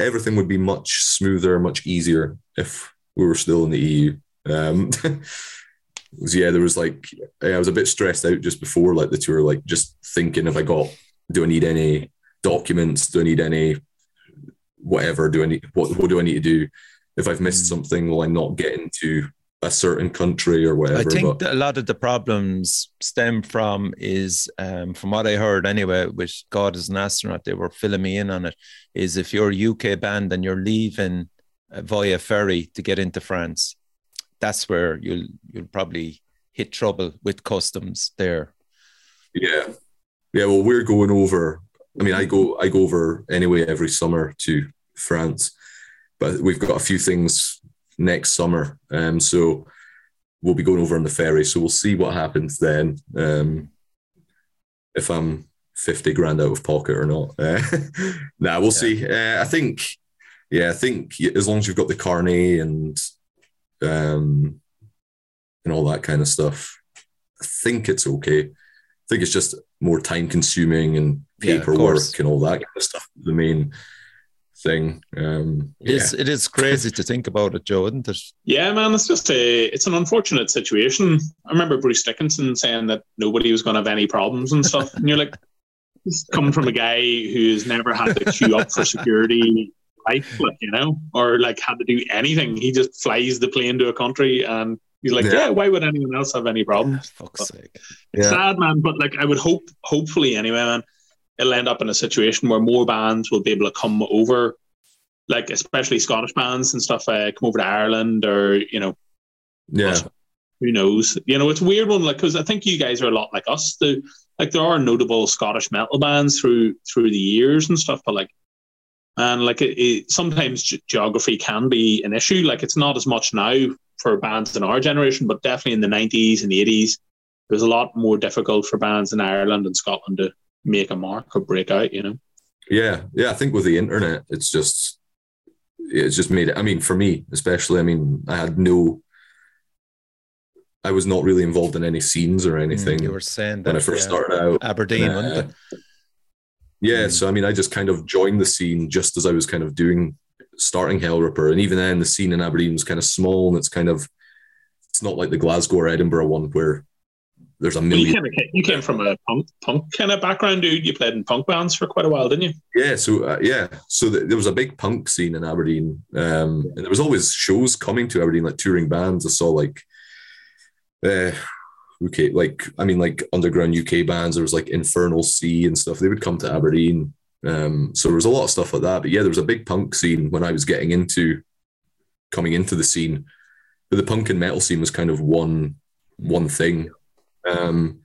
everything would be much smoother, much easier if we were still in the EU. Um, yeah, there was like I was a bit stressed out just before like the tour, like just thinking if I got, do I need any documents? Do I need any whatever? Do I need what? What do I need to do? If I've missed Mm. something, will I not get into a certain country or whatever? I think but that a lot of the problems stem from is um, from what I heard anyway, with God Is an Astronaut, they were filling me in on it, is if you're a UK band and you're leaving uh, via ferry to get into France, that's where you'll you'll probably hit trouble with customs there. Yeah. Yeah, well, we're going over. I mean, I go I go over anyway every summer to France, but we've got a few things next summer. Um, so we'll be going over on the ferry. So we'll see what happens then. Um, if I'm fifty grand out of pocket or not. Uh, nah, we'll see. Uh, I think, yeah, I think as long as you've got the carnet and um, and all that kind of stuff, I think it's okay. I think it's just more time consuming and paperwork course. and all that kind of stuff. The main thing. Um, It is it is crazy to think about it, Joe, isn't it? yeah, man, it's just a it's an unfortunate situation. I remember Bruce Dickinson saying that nobody was going to have any problems and stuff, and you're like, this is coming from a guy who's never had to queue up for security life, like you know, or like had to do anything. He just flies the plane to a country and. He's like, Yeah. yeah. why would anyone else have any problems? Fuck's sake. It's Yeah. sad, man, but like I would hope, hopefully, anyway, man, it'll end up in a situation where more bands will be able to come over, like especially Scottish bands and stuff, uh, come over to Ireland or you know, yeah, who knows? You know, it's a weird one, like because I think you guys are a lot like us. The like there are notable Scottish metal bands through through the years and stuff, but like. And like it, it, sometimes ge- geography can be an issue. Like it's not as much now for bands in our generation, but definitely in the nineties and eighties, it was a lot more difficult for bands in Ireland and Scotland to make a mark or break out. You know, yeah, yeah. I think with the internet, it's just it's just made it. I mean, for me especially, I mean, I had no. I was not really involved in any scenes or anything Mm, you were saying that when I first yeah. started out. Aberdeen, Uh. Yeah, Mm. so I mean, I just kind of joined the scene just as I was kind of doing starting Hellripper, and even then, the scene in Aberdeen was kind of small, and it's kind of it's not like the Glasgow or Edinburgh one where there's a Well, you, million. came, you came from a punk punk kind of background, dude. You played in punk bands for quite a while, didn't you? Yeah, so uh, yeah, so th- there was a big punk scene in Aberdeen, um, and there was always shows coming to Aberdeen, like touring bands. I saw like, uh, UK, like I mean, like underground UK bands. There was like Infernal Sea and stuff. They would come to Aberdeen, um, so there was a lot of stuff like that. But yeah, there was a big punk scene when I was getting into coming into the scene. But the punk and metal scene was kind of one one thing. Um,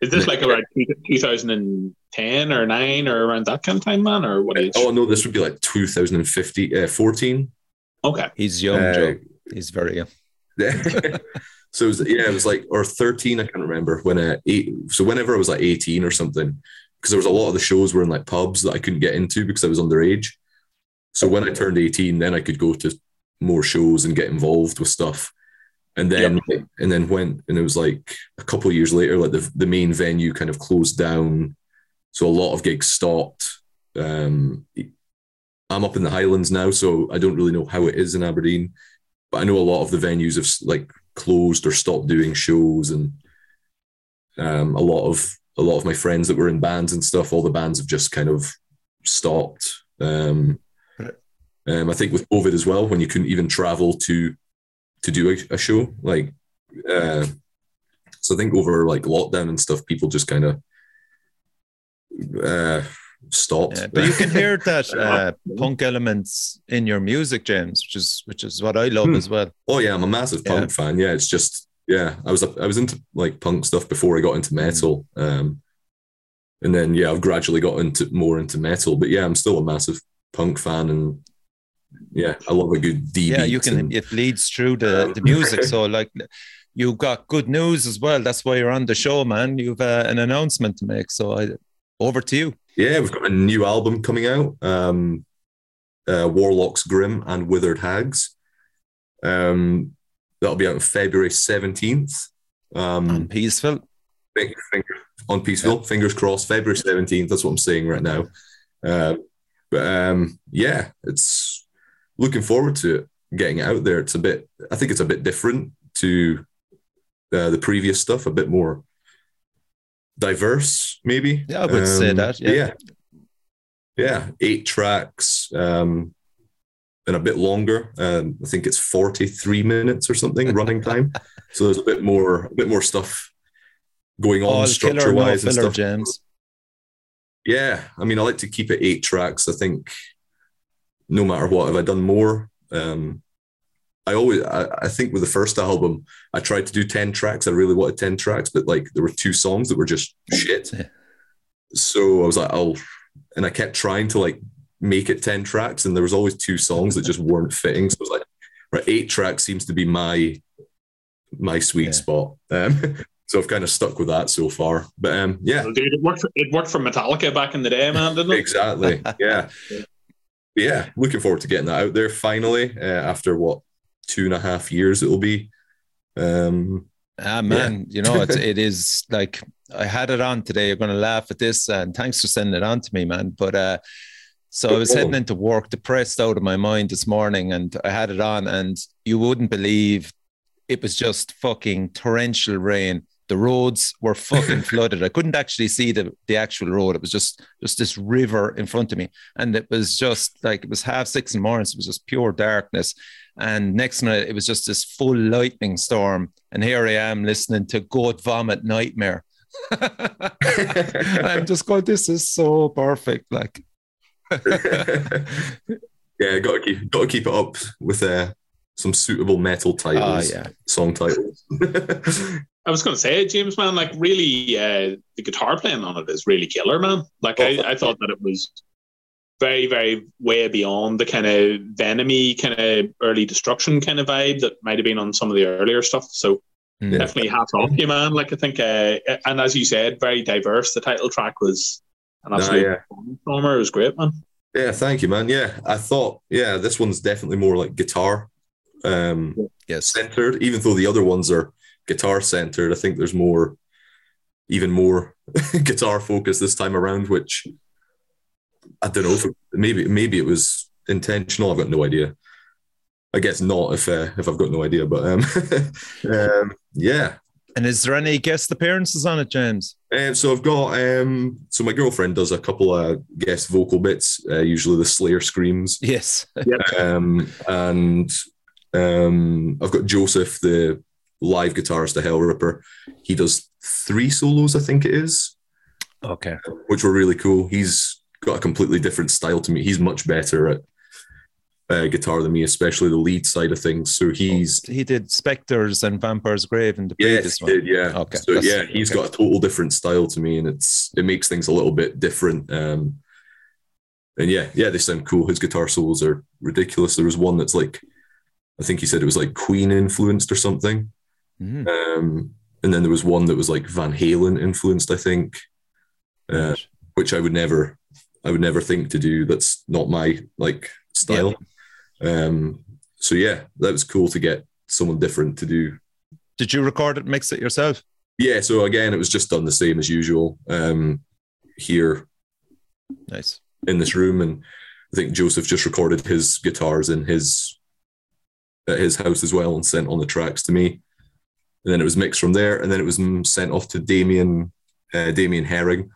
Is this like around 2010 or 9 or around that kind of time, man? Or what age? oh no, this would be like 2015, uh, 14. Okay. He's young, Uh, Joe. He's very young. so it was, yeah, it was like or thirteen. I can't remember when. Uh, eight, so whenever I was like eighteen or something, because there was a lot of the shows were in like pubs that I couldn't get into because I was underage. So when I turned eighteen, then I could go to more shows and get involved with stuff. And then and then went and it was like a couple of years later, like the the main venue kind of closed down. So a lot of gigs stopped. Um, I'm up in the Highlands now, so I don't really know how it is in Aberdeen but I know a lot of the venues have like closed or stopped doing shows, and um, a lot of a lot of my friends that were in bands and stuff, all the bands have just kind of stopped. Um, um, I think with COVID as well, when you couldn't even travel to to do a, a show, like uh, so, I think over like lockdown and stuff, people just kind of uh, stopped. Yeah, but you can hear that uh, punk elements in your music, James, which is which is what I love Hmm. as well. Oh yeah, I'm a massive Yeah. punk fan. Yeah, it's just yeah, I was I was into like punk stuff before I got into metal, um, and then yeah, I've gradually got into more into metal. But yeah, I'm still a massive punk fan, and yeah, I love a good D. yeah, you can. and- It leads through the the music. So like, you've got good news as well. That's why you're on the show, man. You've uh, an announcement to make. So I over to you. yeah, we've got a new album coming out. Um, uh, Warlocks Grim and Withered Hags. Um, that'll be out on February 17th. Um, And Peaceville. Finger, finger, on Peaceville. Fingers crossed. February seventeenth. That's what I'm saying right now. Uh, but um, yeah, it's looking forward to it, getting it out there. It's a bit. I think it's a bit different to uh, the previous stuff. A bit more diverse, maybe. Yeah, I would say that, yeah. yeah. Yeah, eight tracks. Um, and a bit longer. Um, I think it's 43 minutes or something running time. so there's a bit more, a bit more stuff going on All structure no wise and filler, stuff. Yeah, I mean, I like to keep it eight tracks. I think no matter what, have I done more? Um, I always, I, I think with the first album, I tried to do 10 tracks. I really wanted 10 tracks, but like there were two songs that were just shit. Yeah. So I was like, oh, and I kept trying to like make it 10 tracks, and there was always two songs that just weren't fitting. So I was like, right, eight tracks seems to be my my sweet Yeah. spot. Um, so I've kind of stuck with that so far. But um, yeah, Well, dude, it worked. For, it worked for Metallica back in the day, man, didn't it? exactly. Yeah. Yeah. Looking forward to getting that out there finally uh, after what, two and a half years it'll be. Um, Ah man, you know it's it is like I had it on today. You're going to laugh at this, and thanks for sending it on to me, man. But uh, so I was heading into work, depressed out of my mind this morning, and I had it on, and you wouldn't believe it was just fucking torrential rain. The roads were fucking flooded. I couldn't actually see the the actual road. It was just just this river in front of me, and it was just like it was half six in the morning. So it was just pure darkness. And next minute, it was just this full lightning storm. And here I am listening to Goat Vomit Nightmare. I'm just going, this is so perfect. Like, yeah, got to keep got to keep it up with uh, some suitable metal ah, titles, yeah. song titles. I was going to say, James, man, like really, uh, the guitar playing on it is really killer, man. Like I, I thought that it was very, very way beyond the kind of venomy, kind of early destruction kind of vibe that might have been on some of the earlier stuff. So Mm. definitely hats off you, man. Like I think, uh, and as you said, very diverse. The title track was an Nah, yeah. performer. It was great, man. yeah, thank you, man. Yeah, I thought, yeah, this one's definitely more like guitar um, Yes. centered, even though the other ones are guitar centered. I think there's more, even more guitar focus this time around, which I don't know if it, maybe maybe it was intentional. I've got no idea. I guess not if uh, if I've got no idea, but um, um, yeah, And is there any guest appearances on it, James? Um, so I've got um, so my girlfriend does a couple of guest vocal bits, uh, usually the Slayer screams. Yes. Um, and um, I've got Joseph, the live guitarist, the Hellripper. He does three solos, I think it is, Okay. which were really cool. He's got a completely different style to me. He's much better at uh, guitar than me, especially the lead side of things. So he's He did Spectres and Vampire's Grave in the Yes, previous he one. did, yeah. Okay, So yeah, he's okay. got a total different style to me, and it's it makes things a little bit different. Um, and yeah, yeah, they sound cool. His guitar solos are ridiculous. There was one that's like, I think he said it was like Queen influenced or something. Mhm. Um, and then there was one that was like Van Halen influenced, I think, uh, which I would never, I would never think to do. That's not my like style. Um, so yeah, that was cool to get someone different to do Did you record it, mix it yourself? Yeah, so again, it was just done the same as usual um, here Nice. in this room, and I think Joseph just recorded his guitars in his at his house as well and sent on the tracks to me, and then it was mixed from there, and then it was mm, sent off to Damian uh, Damian Herring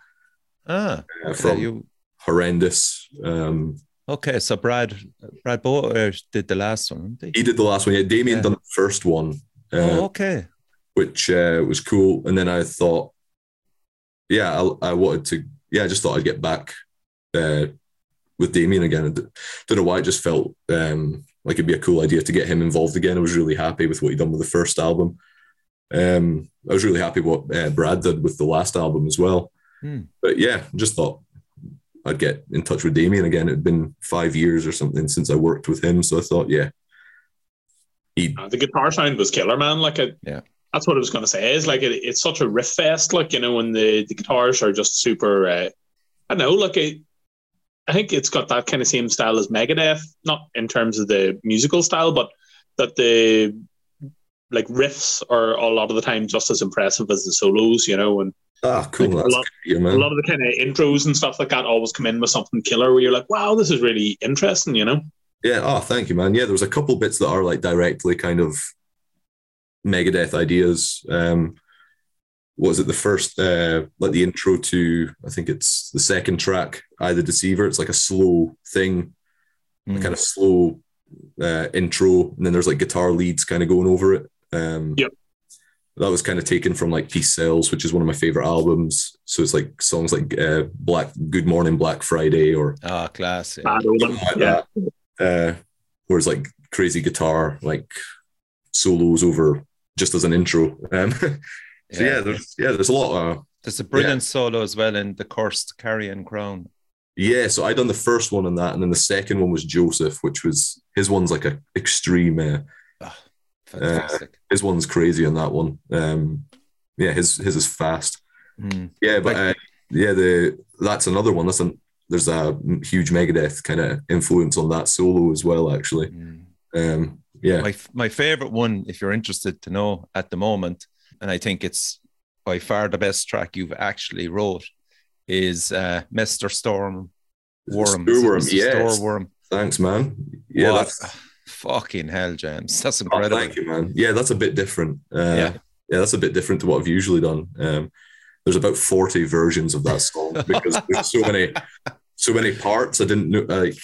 Ah, uh, from you. Horrendous. Um, Okay, so Brad Brad Bower did the last one, didn't he? he did the last one. Yeah, Damian Yeah. done the first one. Uh, oh, okay. which uh, was cool. And then I thought, yeah, I, I wanted to, yeah, I just thought I'd get back uh, with Damian again. I don't know why, it just felt um, like it'd be a cool idea to get him involved again. I was really happy with what he'd done with the first album. Um, I was really happy what uh, Brad did with the last album as well. Hmm. But yeah, just thought I'd get in touch with Damian again. It'd been five years or something since I worked with him. So I thought, yeah, he Uh, the guitar sound was killer, man. Like, it, Yeah. that's what I was going to say. Is like it, it's such a riff fest. Like you know, when the the guitars are just super. Uh, I don't know. Like it, I think it's got that kind of same style as Megadeth, not in terms of the musical style, but that the like riffs are a lot of the time just as impressive as the solos. You know, and ah cool. Like a lot- good a lot of the kind of intros and stuff like that always come in with something killer where you're like, wow, this is really interesting. You know. Yeah. Oh, thank you, man. Yeah, there was a couple bits that are like directly kind of Megadeth ideas. Um, what was it the first, uh, like the intro to? I think it's the second track, I, the Deceiver." It's like a slow thing, a Mm. kind of slow uh, intro, and then there's like guitar leads kind of going over it. Um, Yep. That was kind of taken from like Peace Sells, which is one of my favorite albums. So it's like songs like uh, Black Good Morning Black Friday or Ah, class. Yeah. Bad Omen. something like Yeah. that. Uh, whereas like crazy guitar, like solos over just as an intro. Um, so yeah, Yeah. there's yeah, there's a lot of There's a brilliant solo as well in The Cursed Carrion Crown. yeah. So I done the first one on that, and then the second one was Joseph, which was his one's like a extreme. Uh, Fantastic. his one's crazy on that one. Um, yeah, his his is fast. Mm. Yeah, but uh, yeah, the that's another one. That's an, there's a huge Megadeth kind of influence on that solo as well. Actually, Mm. um, yeah, My my favorite one, if you're interested to know at the moment, and I think it's by far the best track you've actually wrote, is uh, Mr. Storm Worm. Storm, yes. Storm. Thanks, man. Yeah, What? that's Fucking hell, James. That's oh, incredible. thank you, man. Yeah, that's a bit different. Uh, Yeah. yeah, that's a bit different to what I've usually done. Um, there's about 40 versions of that song because there's so many, so many parts. I didn't know, like,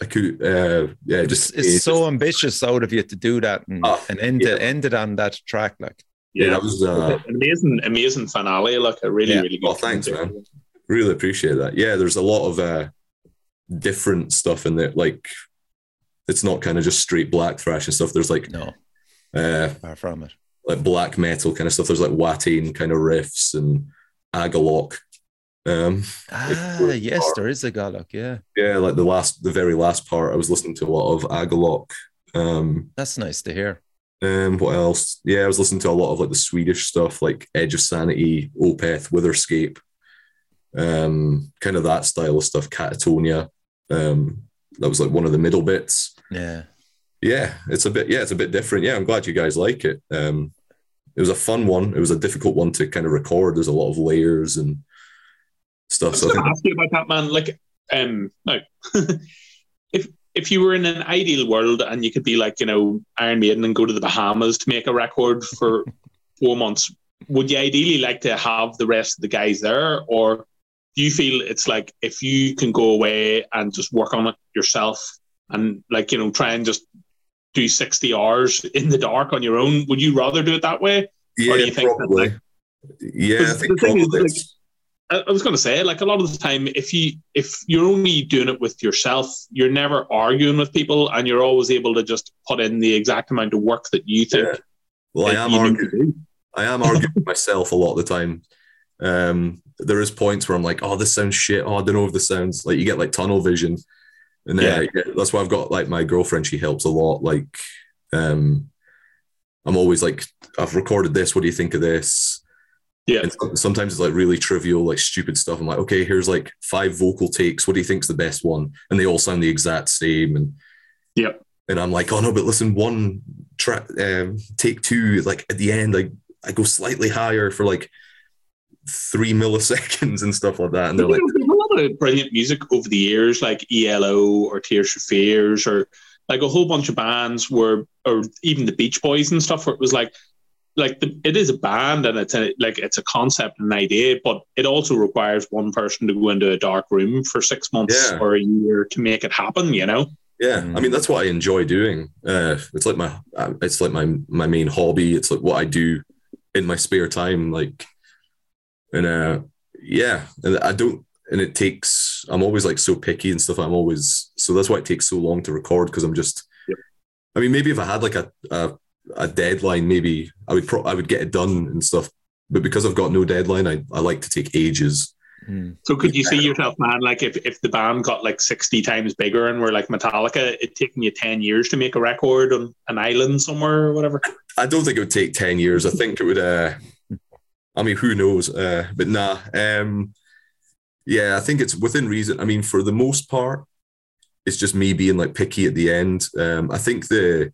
I could, uh, yeah, It's, just it's so ambitious out of you to do that and, Oh, and end, yeah. it, end it on that track. Like, yeah, that was uh, An amazing, amazing finale. Like a really, Yeah. really good. Oh, thanks, man. really appreciate that. Yeah, there's a lot of uh, different stuff in there. Like, it's not kind of just straight black thrash and stuff. There's like, no, uh, far from it. like black metal kind of stuff. There's like Watain kind of riffs and Agalloch. Um, Ah, yes, part. there is a. Yeah, yeah, like the last, the very last part, I was listening to a lot of Agalloch. Um, that's nice to hear. um, what else? Yeah, I was listening to a lot of like the Swedish stuff, like Edge of Sanity, Opeth, Witherscape, um, kind of that style of stuff. Katatonia. Um, that was like one of the middle bits. Yeah. Yeah, it's a bit. Yeah, it's a bit different. Yeah, I'm glad you guys like it. Um, it was a fun one. It was a difficult one to kind of record. There's a lot of layers and I stuff. was So I going to think ask you about that, man. Like, um, no, if if you were in an ideal world and you could be like, you know, Iron Maiden and go to the Bahamas to make a record for four months, would you ideally like to have the rest of the guys there, or do you feel it's like if you can go away and just work on it yourself and like you know try and just do 60 hours in the dark on your own would you rather do it that way yeah or do you think probably that, yeah I the think thing is, probably like, I was going to say, like a lot of the time, if you if you're only doing it with yourself, you're never arguing with people, and you're always able to just put in the exact amount of work that you think. Yeah. well I am arguing. I am arguing with myself a lot of the time. Um, there is points where I'm like, oh, this sounds shit. Oh, I don't know if this sounds like you get like tunnel vision. And then yeah. that's why I've got like my girlfriend, she helps a lot. Like, um, I'm always like, I've recorded this. What do you think of this? Yeah. And sometimes it's like really trivial, like stupid stuff. I'm like, okay, here's like five vocal takes. What do you think's the best one? And they all sound the exact same. And yeah. and I'm like, oh no, but listen, one track, um, take two, like at the end, I I go slightly higher for like three milliseconds and stuff like that. And they're You like, know, there's a lot of brilliant music over the years, like ELO or Tears for Fears, or like a whole bunch of bands where, or even the Beach Boys and stuff, where it was like, like the, it is a band and it's a like it's a concept and an idea, but it also requires one person to go into a dark room for six months Yeah. or a year to make it happen. You know? yeah, Mm. I mean that's what I enjoy doing. Uh, it's like my uh, it's like my my main hobby. It's like what I do in my spare time. Like, and uh, yeah, and I don't. And it takes. I'm always like so picky and stuff. I'm always so that's why it takes so long to record because I'm just. Yep. I mean, maybe if I had like a a, a deadline, maybe I would pro- I would get it done and stuff. But because I've got no deadline, I, I like to take ages. Mm. So could you see yourself, man, like if, if the band got like 60 times bigger and were like Metallica, it taking you 10 years to make a record on an island somewhere or whatever? I don't think it would take 10 years. I think it would, uh, I mean, who knows? Uh, but nah. Um, yeah, I think it's within reason. I mean, for the most part, it's just me being like picky at the end. Um, I think the,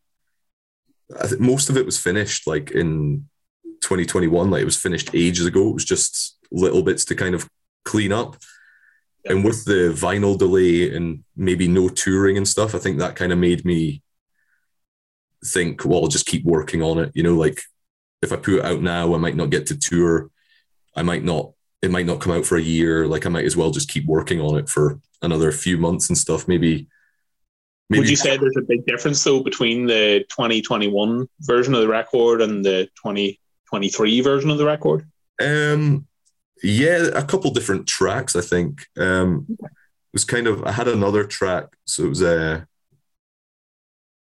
I think most of it was finished like in 2021. Like it was finished ages ago. It was just little bits to kind of clean up. And with the vinyl delay and maybe no touring and stuff, I think that kind of made me think, well, I'll just keep working on it. You know, like if I put it out now, I might not get to tour. I might not, it might not come out for a year. Like I might as well just keep working on it for another few months and stuff. Maybe, maybe Would you say there's a big difference though between the 2021 version of the record and the 2023 version of the record? Um, yeah, a couple different tracks. I think um, it was kind of. I had another track, so it was Uh,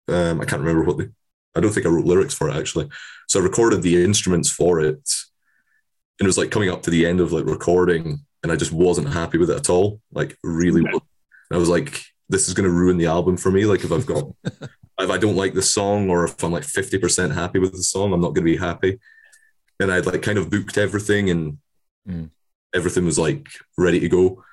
um, I can't remember what the. I don't think I wrote lyrics for it actually. So I recorded the instruments for it, and it was like coming up to the end of like recording, and I just wasn't happy with it at all. Like really. And I was like, this is going to ruin the album for me. Like if I've got, if I don't like the song, or if I'm like fifty percent happy with the song, I'm not going to be happy. And I'd like kind of booked everything, and Mm. everything was like ready to go,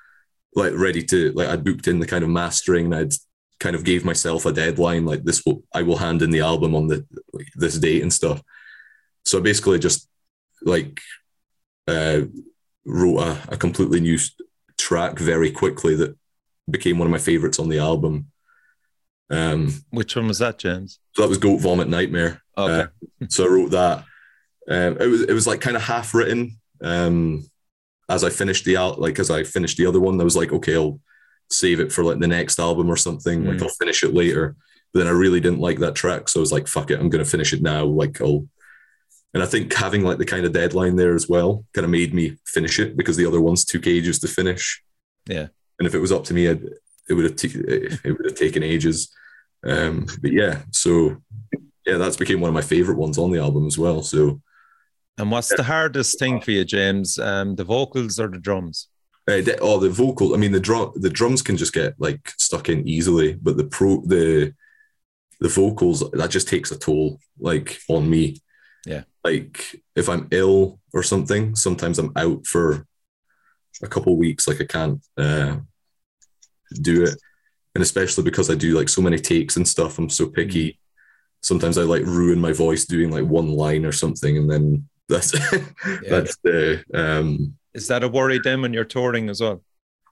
like ready to like I'd booked in the kind of mastering, and I'd kind of gave myself a deadline, like this will I will hand in the album on the like, this date and stuff. So I basically just like uh, wrote a, a completely new track very quickly that became one of my favorites on the album. Um, Which one was that, James? so that was Goat Vomit Nightmare. Okay. Uh, so I wrote that. Um, it was it was like kind of half written. Um, as I finished the out, like as I finished the other one, I was like, okay, I'll save it for like the next album or something. Like Mm. I'll finish it later. But then I really didn't like that track, so I was like, fuck it, I'm gonna finish it now. Like I'll. And I think having like the kind of deadline there as well kind of made me finish it because the other ones took ages to finish. Yeah. And if it was up to me, I'd, it would have t- it would have taken ages. Um, but yeah, so yeah, that's became one of my favorite ones on the album as well. So And what's the hardest thing for you, James? Um, the vocals or the drums? Uh, the- oh, the vocal. I mean, the drum, the drums can just get like stuck in easily, but the pro, the the vocals that just takes a toll like on me. Yeah. Like if I'm ill or something, sometimes I'm out for a couple of weeks. Like I can't uh, do it, and especially because I do like so many takes and stuff. I'm so picky. Sometimes I like ruin my voice doing like one line or something, and then that's that's the um Is that a worry then when you're touring as well?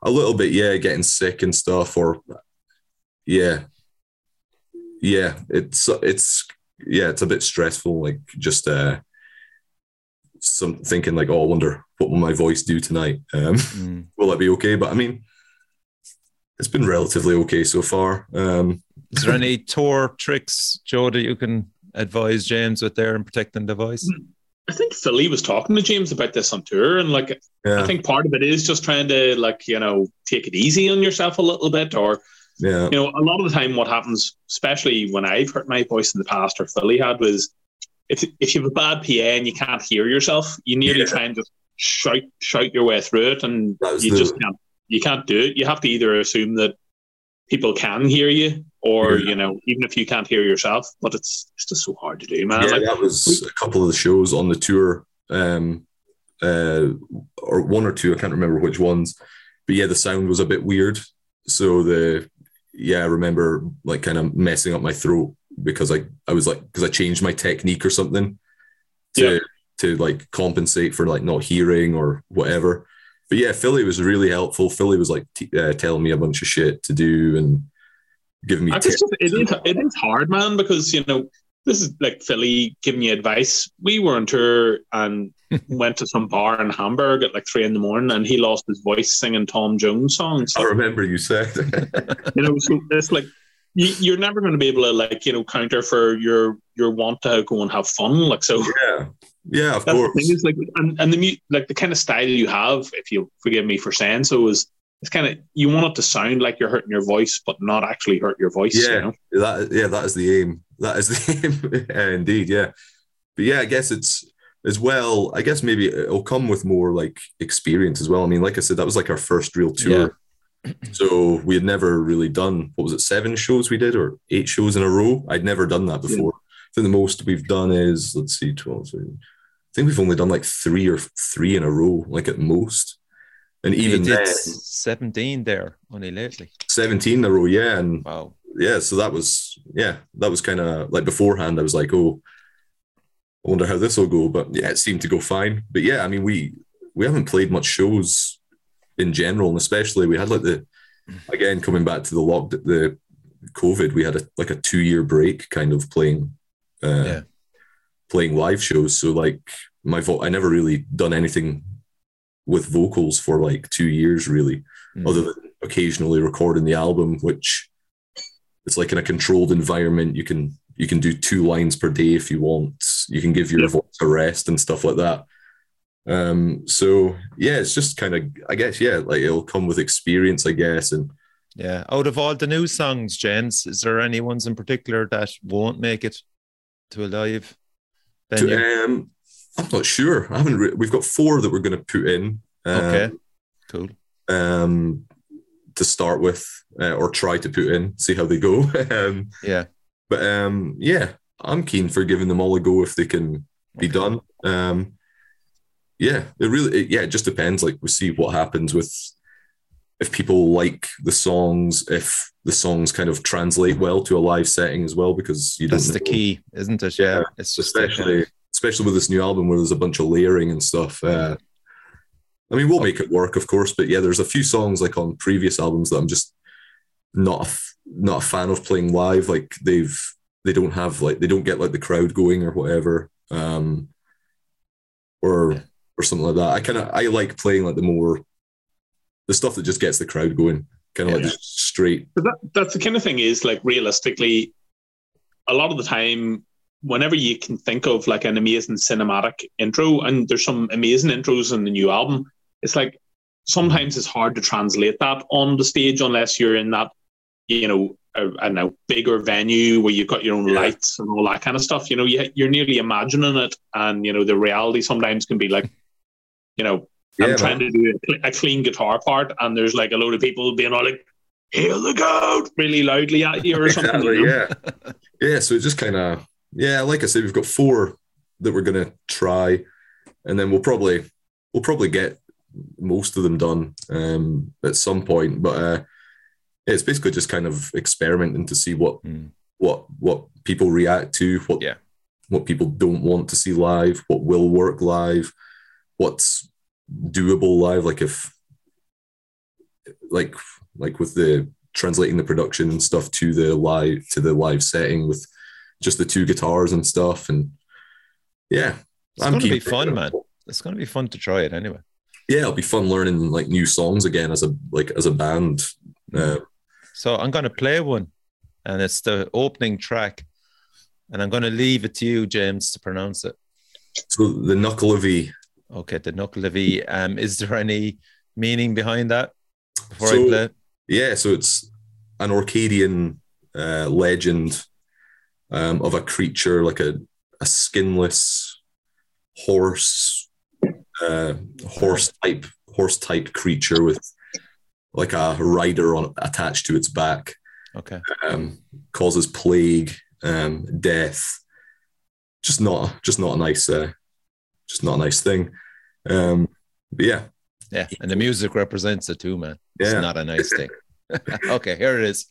a little bit yeah getting sick and stuff or yeah yeah it's it's yeah it's a bit stressful like just uh some thinking like, oh, I wonder what will my voice do tonight. Um, Mm. will that be okay? But I mean, it's been relatively okay so far. Um, Is there any tour tricks, Joe, that you can advise James with there in protecting the voice? I think Philly was talking to James about this on tour, and like yeah, I think part of it is just trying to like you know take it easy on yourself a little bit, or yeah, you know a lot of the time what happens, especially when I've hurt my voice in the past or Philly had was if if you have a bad PA and you can't hear yourself, you nearly Yeah. try and just shout shout your way through it, and you the- just can't you can't do it. You have to either assume that people can hear you, or Yeah. you know even if you can't hear yourself, but it's it's just so hard to do, man. yeah. Like, that was a couple of the shows on the tour, um, uh, or one or two. I can't remember which ones, but yeah, the sound was a bit weird. So the yeah, I remember like kind of messing up my throat because I I was like because I changed my technique or something to Yeah. to like compensate for like not hearing or whatever. But yeah, Philly was really helpful. Philly was like t- uh, telling me a bunch of shit to do and giving me tips. it is, it is hard, man, because you know this is like Philly giving you advice. We were on tour and went to some bar in Hamburg at like three in the morning, and he lost his voice singing Tom Jones songs. I remember you said. You know, so it's like you, you're never going to be able to like you know counter for your your want to go and have fun. Like so, yeah, yeah, of that's the course. thing is like and, and the mu- like the kind of style you have, if you forgive me for saying so, is it's kind of you want it to sound like you're hurting your voice, but not actually hurt your voice. Yeah. You know? That yeah, that is the aim. That is the aim, Yeah, indeed. Yeah, but yeah, I guess it's as well. I guess maybe it'll come with more like experience as well. I mean, like I said, that was like our first real tour. So we had never really done what was it, seven shows we did or eight shows in a row. I'd never done that before. I think the most we've done is let's see, twelve. I think we've only done like three or three in a row, like at most. And even he then, 17 there only lately. 17 in a row, yeah. And Wow. yeah, so that was yeah, that was kind of like beforehand. I was like, oh, I wonder how this will go, but yeah, it seemed to go fine. But yeah, I mean, we we haven't played much shows in general, and especially we had like the again coming back to the lock the COVID, we had a like a two year break, kind of playing uh, Yeah. playing live shows. So like my vo- I never really done anything with vocals for like two years really Mm. other than occasionally recording the album, which it's like in a controlled environment. You can you can do two lines per day if you want. You can give your Yep. voice a rest and stuff like that. Um, so yeah, it's just kind of I guess yeah, like it'll come with experience, I guess, and Yeah. Out of all the new songs, James, is there any ones in particular that won't make it to a live venue? to, um, I'm not sure. I haven't. Re- we've got four that we're going to put in. Um, okay. Cool. Um, to start with, uh, or try to put in, see how they go. um, Yeah. But um, yeah, I'm keen for giving them all a go if they can be Okay. done. Um, yeah, it really, it, yeah, it just depends. Like we see what happens with if people like the songs, if the songs kind of translate well to a live setting as well, because you That's the know- key, isn't it? Yeah. Yeah, It's just especially especially with this new album where there's a bunch of layering and stuff. Uh, I mean, we'll make it work, of course, but yeah, there's a few songs like on previous albums that I'm just not a, f- not a fan of playing live. Like they've they don't have like they don't get like the crowd going or whatever, um, or or something like that. I kind of I like playing like the more the stuff that just gets the crowd going, kind of like Yeah. just straight. But that, that's the kind of thing is like realistically, a lot of the time, whenever you can think of like an amazing cinematic intro, and there's some amazing intros in the new album, it's like sometimes it's hard to translate that on the stage unless you're in that, you know, a, I don't know, bigger venue where you've got your own Yeah. lights and all that kind of stuff. You know, you, you're nearly imagining it, and you know, the reality sometimes can be like, you know, Yeah, I'm trying to do a, a clean guitar part, and there's like a load of people being all like, "Hail the goat!" really loudly at you or something. Exactly, you know? yeah. yeah, so it just kind of, yeah, like I said, we've got four that we're going to try, and then we'll probably, we'll probably get most of them done um, at some point. But uh, it's basically just kind of experimenting to see what Mm. what what people react to, what Yeah. what people don't want to see live, what will work live, what's doable live. Like if like like with the translating the production and stuff to the live to the live setting with just the two guitars and stuff and yeah It's going to be fun, man. it's going to be fun to try it anyway. Yeah, it'll be fun learning like new songs again as a like as a band. Uh, So I'm going to play one, and it's the opening track, and I'm going to leave it to you, James, to pronounce it. so the Knuckle of E. Okay, the Knuckle of E. Um, is there any meaning behind that before I play? Yeah, so it's an Orcadian uh, legend um, of a creature like a, a skinless horse, uh, horse type horse type creature with like a rider on attached to its back. Okay. Um, causes plague, um, death. Just not, just not a nice, uh, just not a nice thing. Um, but yeah, Yeah, and the music represents it too, man. It's Yeah. not a nice thing. okay, here it is.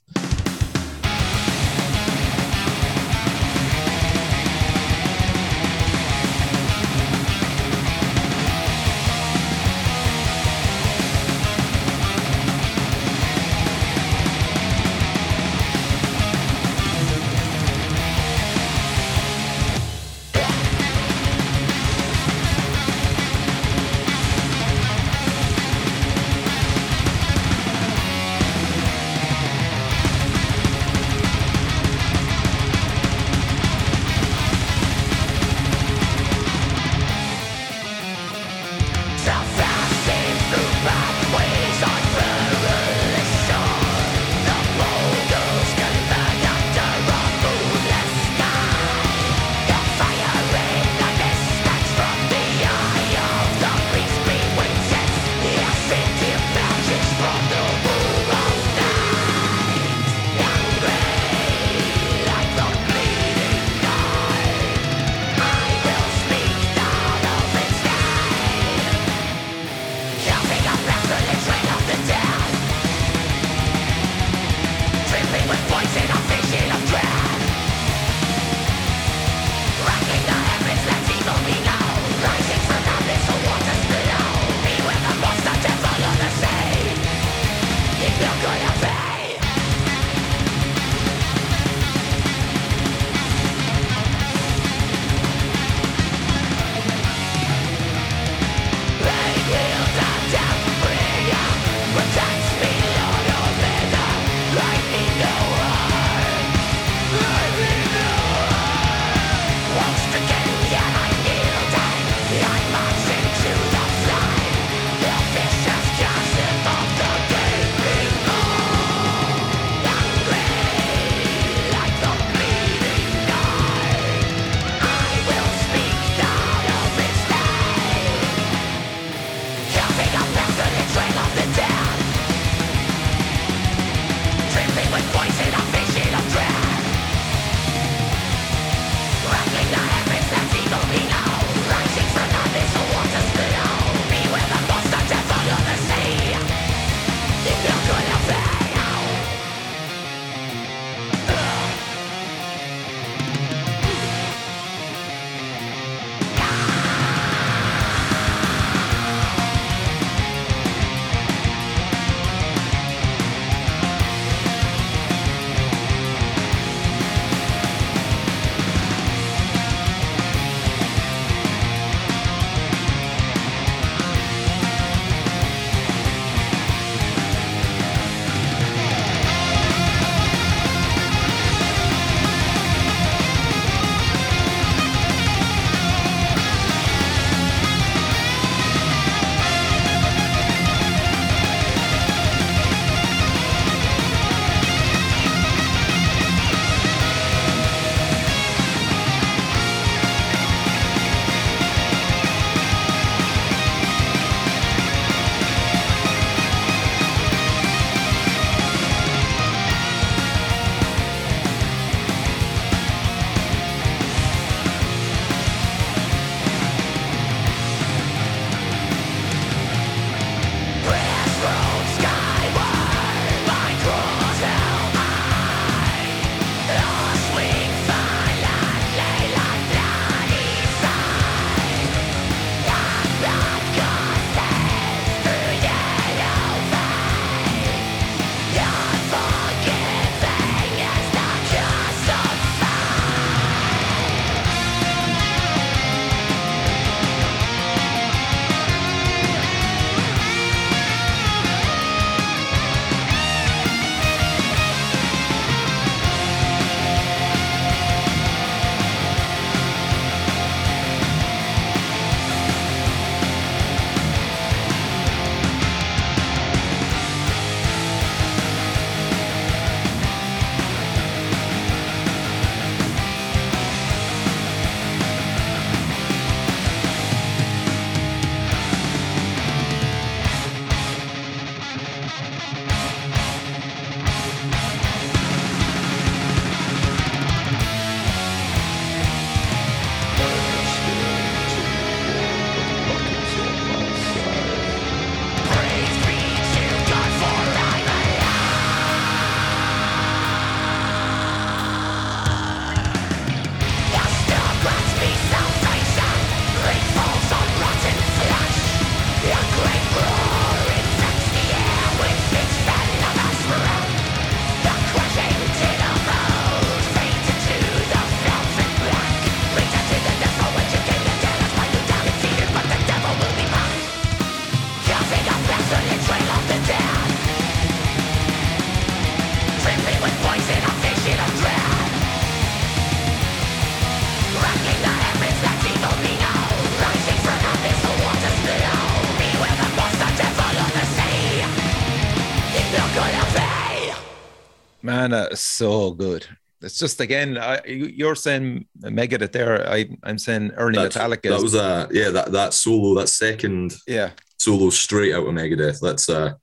Uh, so good. It's just again, I, you're saying Megadeth there. I, I'm saying early That's, Metallica. That was a yeah. That that solo, that second yeah solo straight out of Megadeth. That's a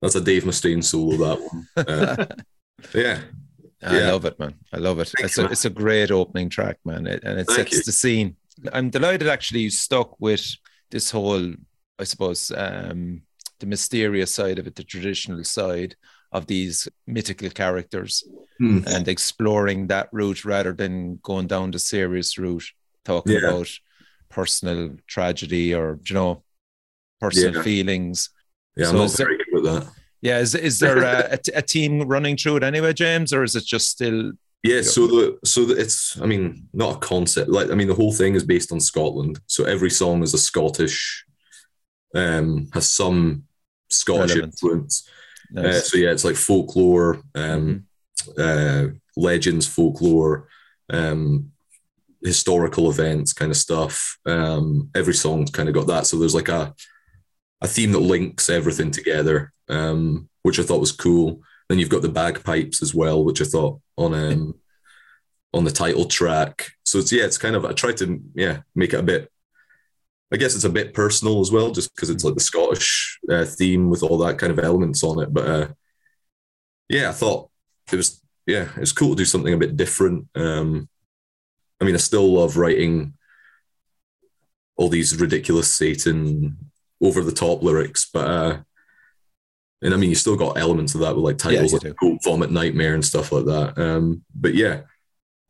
that's a Dave Mustaine solo. That one. Uh, yeah. I Yeah. love it, man. I love it. It's a it's a great opening track, man, it, and it Thank sets you. the scene. I'm delighted actually you stuck with this whole, I suppose, um, the mysterious side of it, the traditional side of these mythical characters, Hmm. and exploring that route rather than going down the serious route, talking Yeah. about personal tragedy or you know, personal Yeah. feelings. Yeah, So I'm not is there- very good at that. Yeah, is is there a, a, team running through it anyway, James, or is it just still? Yeah, so the so the, it's I mean not a concept like I mean the whole thing is based on Scotland. So every song is a Scottish, um, has some Scottish Element. influence. Uh, so yeah, it's like folklore, um, uh, legends, folklore, um, historical events, kind of stuff. Um, every song's kind of got that. So there's like a a theme that links everything together, um, which I thought was cool. Then you've got the bagpipes as well, which I thought on um on the title track. So it's yeah, it's kind of I tried to yeah make it a bit. I guess it's a bit personal as well, just because it's like the Scottish uh, theme with all that kind of elements on it. But uh, yeah, I thought it was yeah, it's cool to do something a bit different. Um, I mean, I still love writing all these ridiculous Satan over the top lyrics, but uh, and I mean, you still got elements of that with like Yeah, titles you like. Vomit Nightmare and stuff like that. Um, but yeah,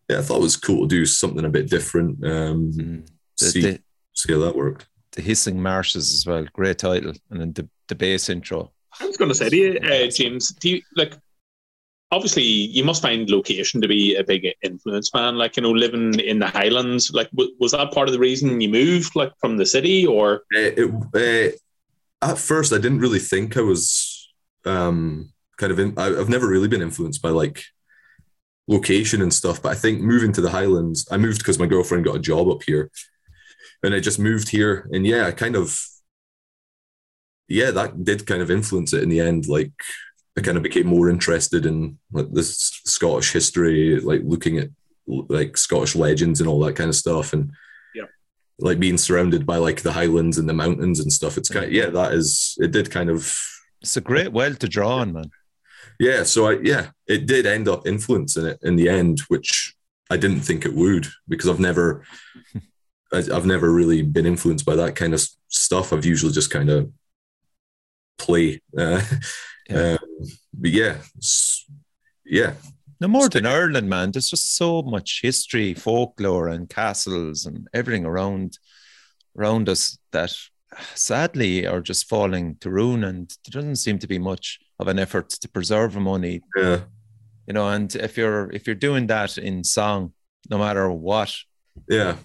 yeah, I thought it was cool to do something a bit different. Um, Mm. See, the, see how that worked. the hissing marshes as well, great title, and then the the bass intro. I was going to say to you, uh, James, do you like? Obviously, you must find location to be a big influence, man. Like you know, living in the Highlands, like w- was that part of the reason you moved, like from the city, or Uh, it, uh, at first, I didn't really think I was um, kind of. In, I, I've never really been influenced by like location and stuff, but I think moving to the Highlands, I moved because my girlfriend got a job up here, and I just moved here, and yeah, I kind of, yeah, that did kind of influence it in the end. Like, I kind of became more interested in like this Scottish history, like looking at like Scottish legends and all that kind of stuff, and yeah, like being surrounded by like the highlands and the mountains and stuff. It's kind of, yeah, that is it did kind of It's a great well to draw on, man. yeah. So I yeah, it did end up influencing it in the end, which I didn't think it would because I've never I, I've never really been influenced by that kind of stuff. I've usually just kind of play. Uh, Yeah. um, but yeah, yeah, No more than Ireland, man. There's just so much history, folklore, and castles, and everything around around us that sadly are just falling to ruin. And there doesn't seem to be much of an effort to preserve them. Only yeah, you know, and if you're if you're doing that in song, no matter what, yeah,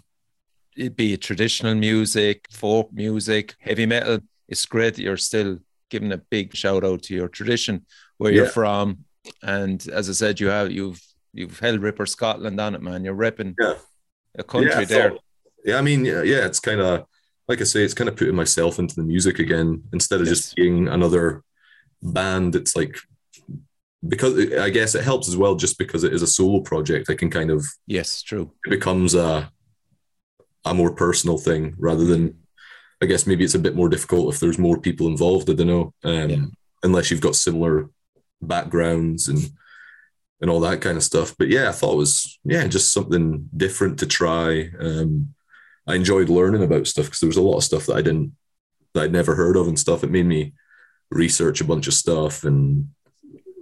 be it traditional music, folk music, heavy metal, it's great that you're still giving a big shout out to your tradition where you're from. And as I said, you have you've you've held Ripper Scotland on it, man. You're repping Yeah. a country yeah, there. thought- yeah, I mean, yeah, yeah it's kind of like I say, it's kind of putting myself into the music again instead of Yes. just being another band. It's like because I guess it helps as well, just because it is a solo project. I can kind of Yes, true. it becomes a a more personal thing rather than I guess maybe it's a bit more difficult if there's more people involved. I don't know, um, Yeah. unless you've got similar backgrounds and and all that kind of stuff. But yeah, I thought it was yeah just something different to try. Um, I enjoyed learning about stuff because there was a lot of stuff that I didn't that I'd never heard of and stuff. It made me research a bunch of stuff and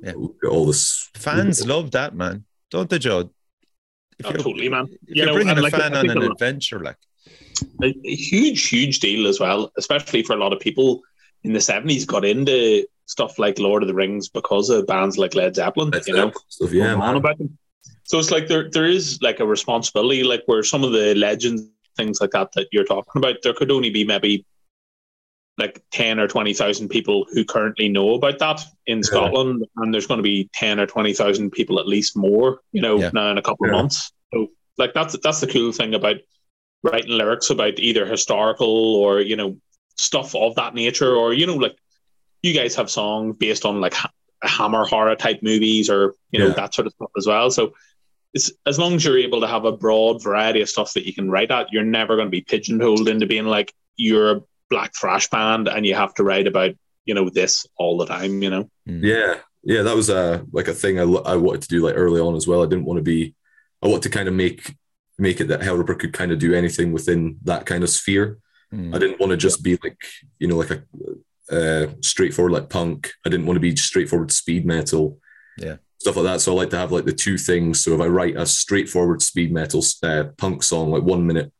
Yeah. look at all this. Fans love that, man. Don't they, Joe? Oh, totally, man. You you're know, bringing and a like, fan on an lot- adventure, like a, a huge, huge deal as well, especially for a lot of people in the seventies got into stuff like Lord of the Rings because of bands like Led Zeppelin. That's you know, stuff. Yeah, man. about them. So it's like there there is like a responsibility, like where some of the legends, things like that that you're talking about, there could only be maybe like ten or twenty thousand people who currently know about that in Yeah. Scotland, and there's going to be ten or twenty thousand people at least more, you know, Yeah. now in a couple Yeah. of months. So like that's that's the cool thing about writing lyrics about either historical or you know stuff of that nature, or you know like you guys have songs based on like ha- Hammer horror type movies or you know that sort of stuff as well. So it's as long as you're able to have a broad variety of stuff that you can write at, you're never going to be pigeonholed into being like you're a black thrash band and you have to write about you know this all the time. You know. Mm. Yeah, yeah, that was a like a thing I, I wanted to do like early on as well. I didn't want to be, I wanted to kind of make make it that Hellripper could kind of do anything within that kind of sphere. Mm. I didn't want to just be like you know like a uh, straightforward like punk. I didn't want to be straightforward speed metal. Yeah. Stuff like that. So I like to have like the two things. So if I write a straightforward speed metal uh, punk song, like one minute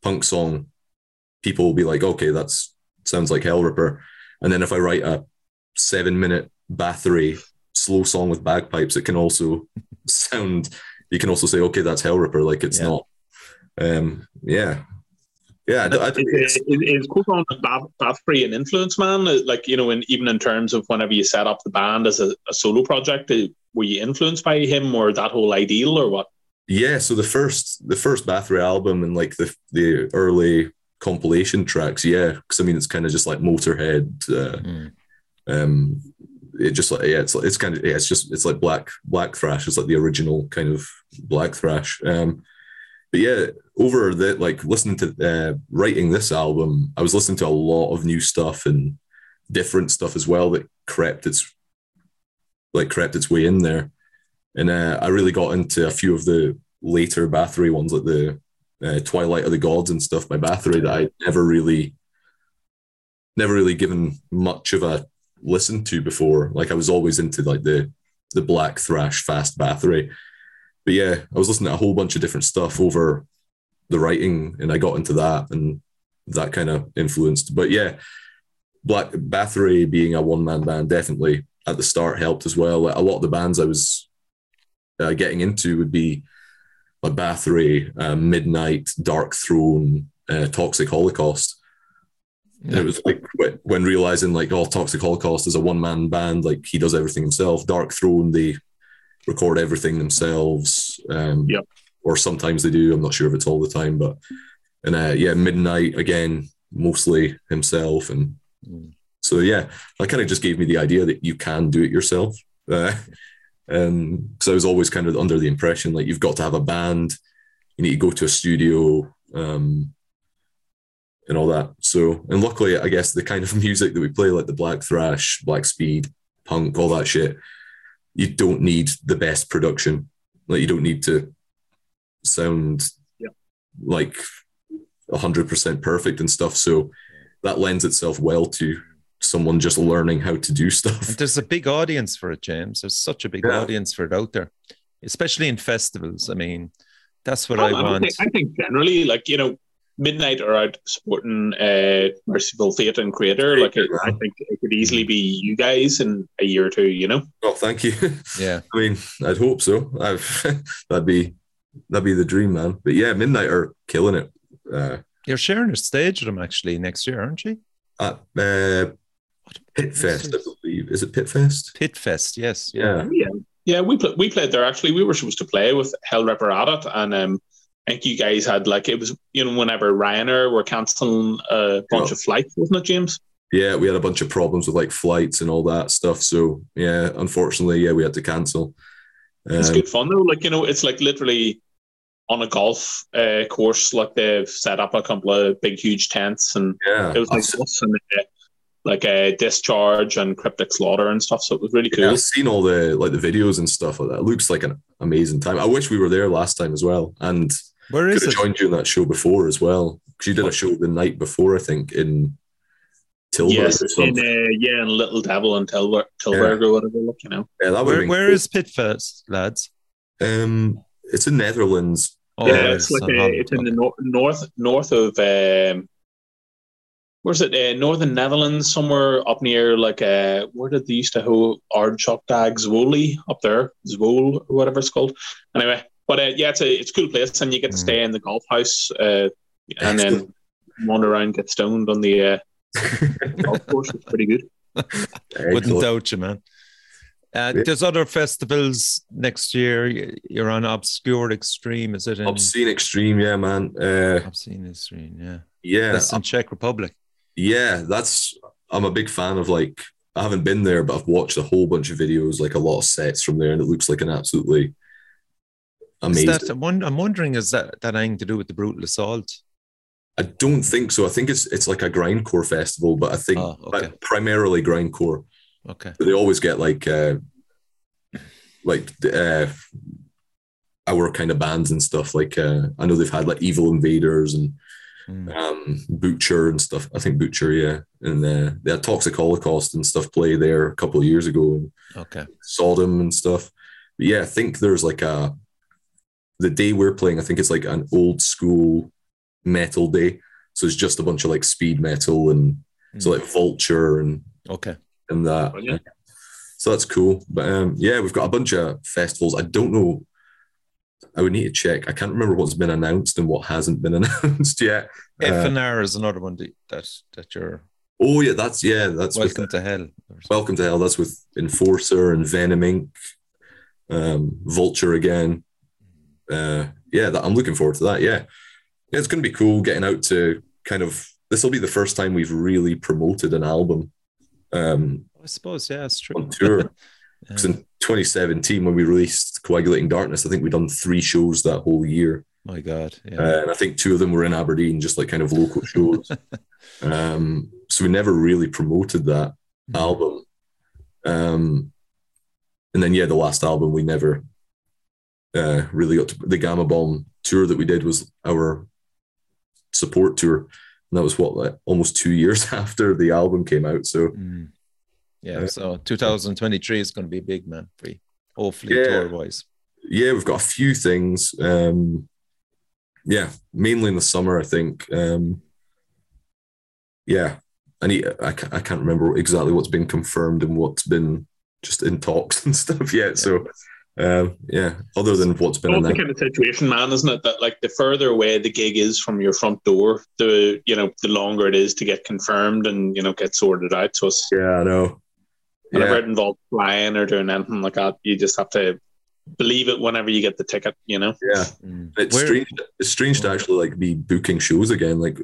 punk song, people will be like, okay, that's sounds like Hellripper. And then if I write a seven minute Bathory slow song with bagpipes, it can also sound. You can also say, okay, that's Hellripper. Like it's Yeah. not. Um. Yeah. Yeah. I, I, Is, is, is Quorthon Bath, an influence man? Uh, Like you know, in, even in terms of whenever you set up the band as a, a solo project, uh, were you influenced by him or that whole ideal or what? Yeah, so the first the first Bathory album and like the the early compilation tracks, yeah, because I mean it's kind of just like Motorhead. Uh, Mm. um, it just like yeah, it's it's kind of yeah, it's just it's like black black thrash. It's like the original kind of black thrash. Um, but yeah, over the like listening to uh, writing this album, I was listening to a lot of new stuff and different stuff as well that crept its like crept its way in there. And uh, I really got into a few of the later Bathory ones, like the uh, Twilight of the Gods and stuff by Bathory that I never really, never really given much of a listen to before. Like I was always into like the the black thrash fast Bathory, but yeah, I was listening to a whole bunch of different stuff over the writing, and I got into that, and that kind of influenced. But yeah, Black Bathory being a one man band definitely at the start helped as well. Like, a lot of the bands I was uh, getting into would be Bathory, uh, Midnight, Darkthrone, uh, Toxic Holocaust. And it was like when- realizing like, oh, Toxic Holocaust is a one man band, like he does everything himself. Darkthrone, they record everything themselves. Um, Yep. Or sometimes they do. I'm not sure if it's all the time, but and uh, yeah, Midnight again, mostly himself. And Mm. so yeah, that kind of just gave me the idea that you can do it yourself. Uh, because I was always kind of under the impression like you've got to have a band, you need to go to a studio, um, and all that. So, and luckily, I guess the kind of music that we play, like the black thrash, black speed, punk, all that shit, you don't need the best production. Like you don't need to sound Yeah. like hundred percent perfect and stuff. So that lends itself well to someone just learning how to do stuff. And there's a big audience for it, James. There's such a big Yeah. audience for it out there, especially in festivals. I mean, that's what Oh, I want. think, I think generally, like you know, Midnight are out supporting uh, Mercyful Fate and Kreator. Like it, I think it could easily be you guys in a year or two. You know. Oh, thank you. Yeah. I mean, I'd hope so. I've, that'd be that'd be the dream, man. But yeah, Midnight are killing it. Uh, You're sharing a stage with them actually next year, aren't you? at uh, Pit Fest, I believe. Is it Pit Fest? Pit Fest, yes. Yeah. Yeah, yeah. We pl- we played there actually. We were supposed to play with Hellripper at it, and um, I think you guys had like it was you know whenever Ryanair were cancelling a bunch Yeah. of flights, wasn't it, James? Yeah, we had a bunch of problems with like flights and all that stuff. So yeah, unfortunately, yeah, we had to cancel. It's Um, good fun though. Like you know, it's like literally on a golf uh, course. Like they've set up a couple of big, huge tents, and yeah, it was like I've, us and uh, like a discharge and cryptic slaughter and stuff. So it was really yeah, cool. I've seen all the like the videos and stuff like that. It looks like an amazing time. I wish we were there last time as well, and where is could have it? joined you in that show before as well. Because you did a show the night before, I think, in Tilburg Yes, or in uh, yeah, in Little Devil and Tilburg, Tilburg or whatever. Look, you know. yeah, that would Where, have where cool. is Pit Fest, lads? Um, it's in Netherlands. Oh, yeah, it's like on uh, it's in the okay. nor- north north of um, where's it? Uh, northern Netherlands, somewhere up near like uh, where did they used to hold Ardchokdag Zwoli up there, Zwol or whatever it's called. Anyway, but uh, yeah, it's a it's a cool place, and you get to Mm. stay in the golf house, uh, and then wander around, get stoned on the uh, golf course. It's pretty good. Wouldn't Excellent. doubt you, man. Uh, Yeah. There's other festivals next year. You're on Obscure Extreme, is it? In Obscene Extreme, yeah, man. Uh, Obscene Extreme, yeah. yeah, That's in Czech Republic. Yeah. That's I'm a big fan of like I haven't been there, but I've watched a whole bunch of videos, like a lot of sets from there, and it looks like an absolutely amazing. That, I'm, won- I'm wondering, is that that anything to do with the brutal assault? I don't think so. I think it's it's like a grindcore festival, but I think Oh, okay. primarily grindcore. Okay. But they always get like uh like uh our kind of bands and stuff. Like uh I know they've had like Evil Invaders and Mm. um Butcher and stuff. I think Butcher, yeah. And uh, they had Toxic Holocaust and stuff play there a couple of years ago and Okay. Sodom and stuff. But yeah, I think there's like a the day we're playing, I think it's like an old school metal day. So it's just a bunch of like speed metal and so Mm. like Vulture and Okay. and that. Brilliant. So that's cool. But um, yeah, we've got a bunch of festivals. I don't know. I would need to check. I can't remember what's been announced and what hasn't been announced yet. Uh, FNR is another one that that, you're oh yeah, that's yeah, that's with welcome to hell. Welcome to Hell. That's with Enforcer and Venom Inc. Um, Vulture again. Uh, yeah, that, I'm looking forward to that. Yeah. yeah, it's going to be cool getting out to kind of. This will be the first time we've really promoted an album um, I suppose, yeah, it's true. on tour. Yeah. Because in 2017, when we released Coagulating Darkness, I think we'd done three shows that whole year. My God. Yeah. Uh, and I think two of them were in Aberdeen, just like kind of local shows. um, so we never really promoted that album. Um, and then, yeah, the last album we never uh, really got to. The Gama Bomb tour that we did was our support tour. And that was what, like almost two years after the album came out. So, Mm. Yeah, so 2023 is going to be big, man, for you. Hopefully, Yeah. tour wise. yeah, we've got a few things. Um, yeah, mainly in the summer, I think. Um, yeah, I need. I, ca- I can't remember exactly what's been confirmed and what's been just in talks and stuff yet. So, um, yeah, other than what's been Well, it's the announced. kind of situation, man, isn't it? That like the further away the gig is from your front door, the you know the longer it is to get confirmed and you know get sorted out. So it's Yeah, I know. Whenever Yeah, it involves flying or doing anything like that, you just have to believe it whenever you get the ticket. You know. yeah. Mm. It's Where- strange. It's strange to actually like be booking shows again, like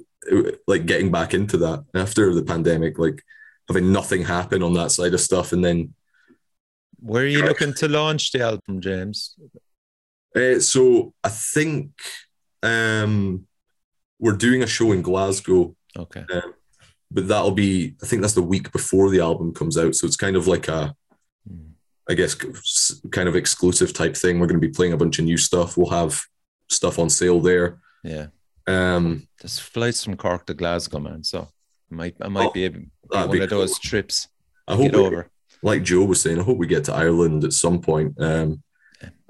like getting back into that after the pandemic, like having nothing happen on that side of stuff, and then Where are you looking to launch the album, James? Uh, so I think um, we're doing a show in Glasgow, Okay. But that'll be I think that's the week before the album comes out. So it's kind of like a Mm. Guess kind of exclusive type thing. We're going to be playing a bunch of new stuff. We'll have stuff on sale there. Yeah. Um, There's flights from Cork to Glasgow, man. So I might, I might Oh, be, able, be one be of those trips. I hope, get we, over. like Joe was saying, I hope we get to Ireland at some point. Um.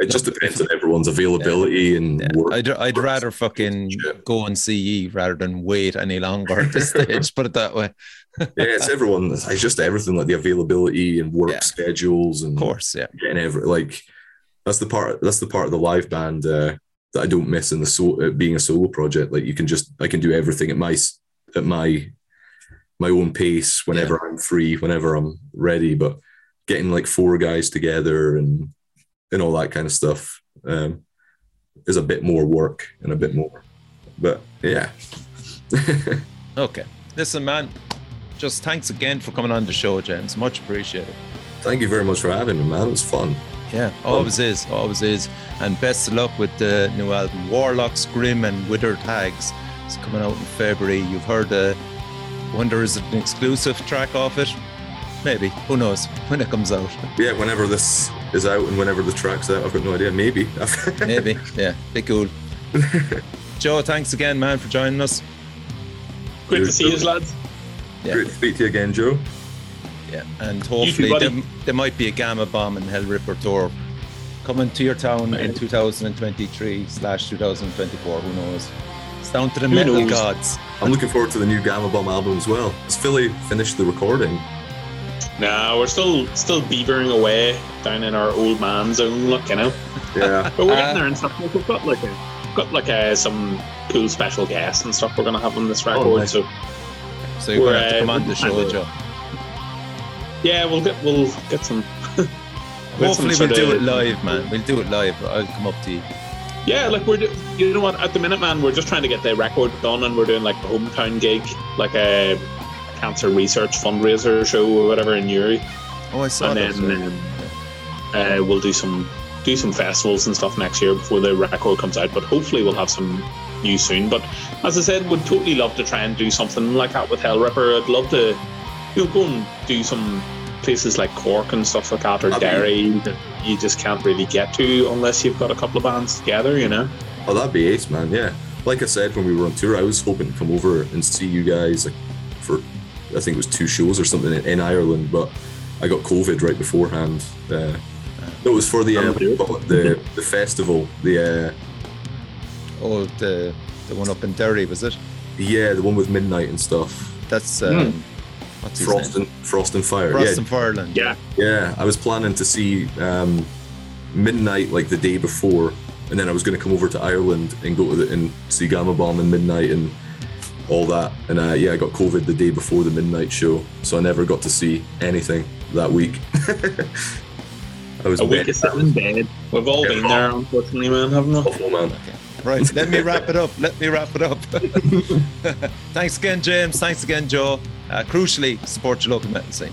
It just depends on everyone's availability and Yeah. work. I'd, I'd rather fucking Shit. go and see you rather than wait any longer at this stage. Put it that way. yeah, it's everyone. It's just everything like the availability and work Yeah. schedules and Of course, yeah. getting every like that's the part that's the part of the live band uh, that I don't miss in the so uh, being a solo project. Like you can just I can do everything at my at my my own pace whenever I'm free, whenever I'm ready. But getting like four guys together and and all that kind of stuff um, is a bit more work and a bit more. But yeah, Okay. Listen, man, just thanks again for coming on the show, James. Much appreciated. thank you very much for having me, man. It was fun. Yeah, always is, always is. And best of luck with the new album, Warlocks, Grim, and Withered Hags. It's coming out in February. You've heard the. Wonder is it an exclusive track off it? Maybe. Who knows when it comes out? Yeah, whenever this is out and whenever the track's out, I've got no idea. Maybe. Maybe. Yeah, be cool. Joe, thanks again, man, for joining us. Great to see you, lads. Yeah. Great to speak to you again, Joe. Yeah, and hopefully buddy. there, there might be a Gama Bomb and Hellripper tour coming to your town in 2023 slash 2024. Who knows? It's down to the Who metal knows? gods. I'm looking forward to the new Gama Bomb album as well. Has Philly finished the recording? No, we're still still beavering away down in our old man zone, look, you know. Yeah. But we're Uh, there and stuff. Like, we've got like a, got like uh some cool special guests and stuff we're gonna have on this record. Oh, nice. So So you're going to have to We're, come uh, on the show, we're- Joe. yeah, we'll get we'll get some. get Hopefully some we'll do of- it live, man. We'll do it live. I'll come up to you. Yeah, like we're you know what? At the minute, man, we're just trying to get the record done, and we're doing like a hometown gig, like a cancer research fundraiser show or whatever in Newry. Oh, I saw and that. then um, uh, we'll do some do some festivals and stuff next year before the record comes out. But hopefully we'll have some news soon. But as I said, would totally love to try and do something like that with Hellripper. I'd love to, you know, go and do some places like Cork and stuff like that, or That'd be- Derry that you just can't really get to unless you've got a couple of bands together. You know. Oh, that'd be ace, man. Yeah. Like I said when we were on tour, I was hoping to come over and see you guys like, I think it was two shows or something in, in Ireland, but I got COVID right beforehand. Uh, no, it was for the uh, what do you call it? the the festival. The uh, Oh, the the one up in Derry, was it? yeah, the one with midnight and stuff. That's um, what's Frost and Frost and Fire. Frost yeah, and Fireland. Yeah. Yeah, I was planning to see um, Midnight like the day before, and then I was going to come over to Ireland and go to the, and see Gama Bomb and Midnight and all that. And uh, yeah, I got COVID the day before the Midnight show, so I never got to see anything that week. I was A week dead. of sitting in bed. We've all been there, unfortunately, man, haven't we? awful, man. Right, let me wrap it up. Let me wrap it up. Thanks again, James. Thanks again, Joe. Uh, crucially, support your local metal scene.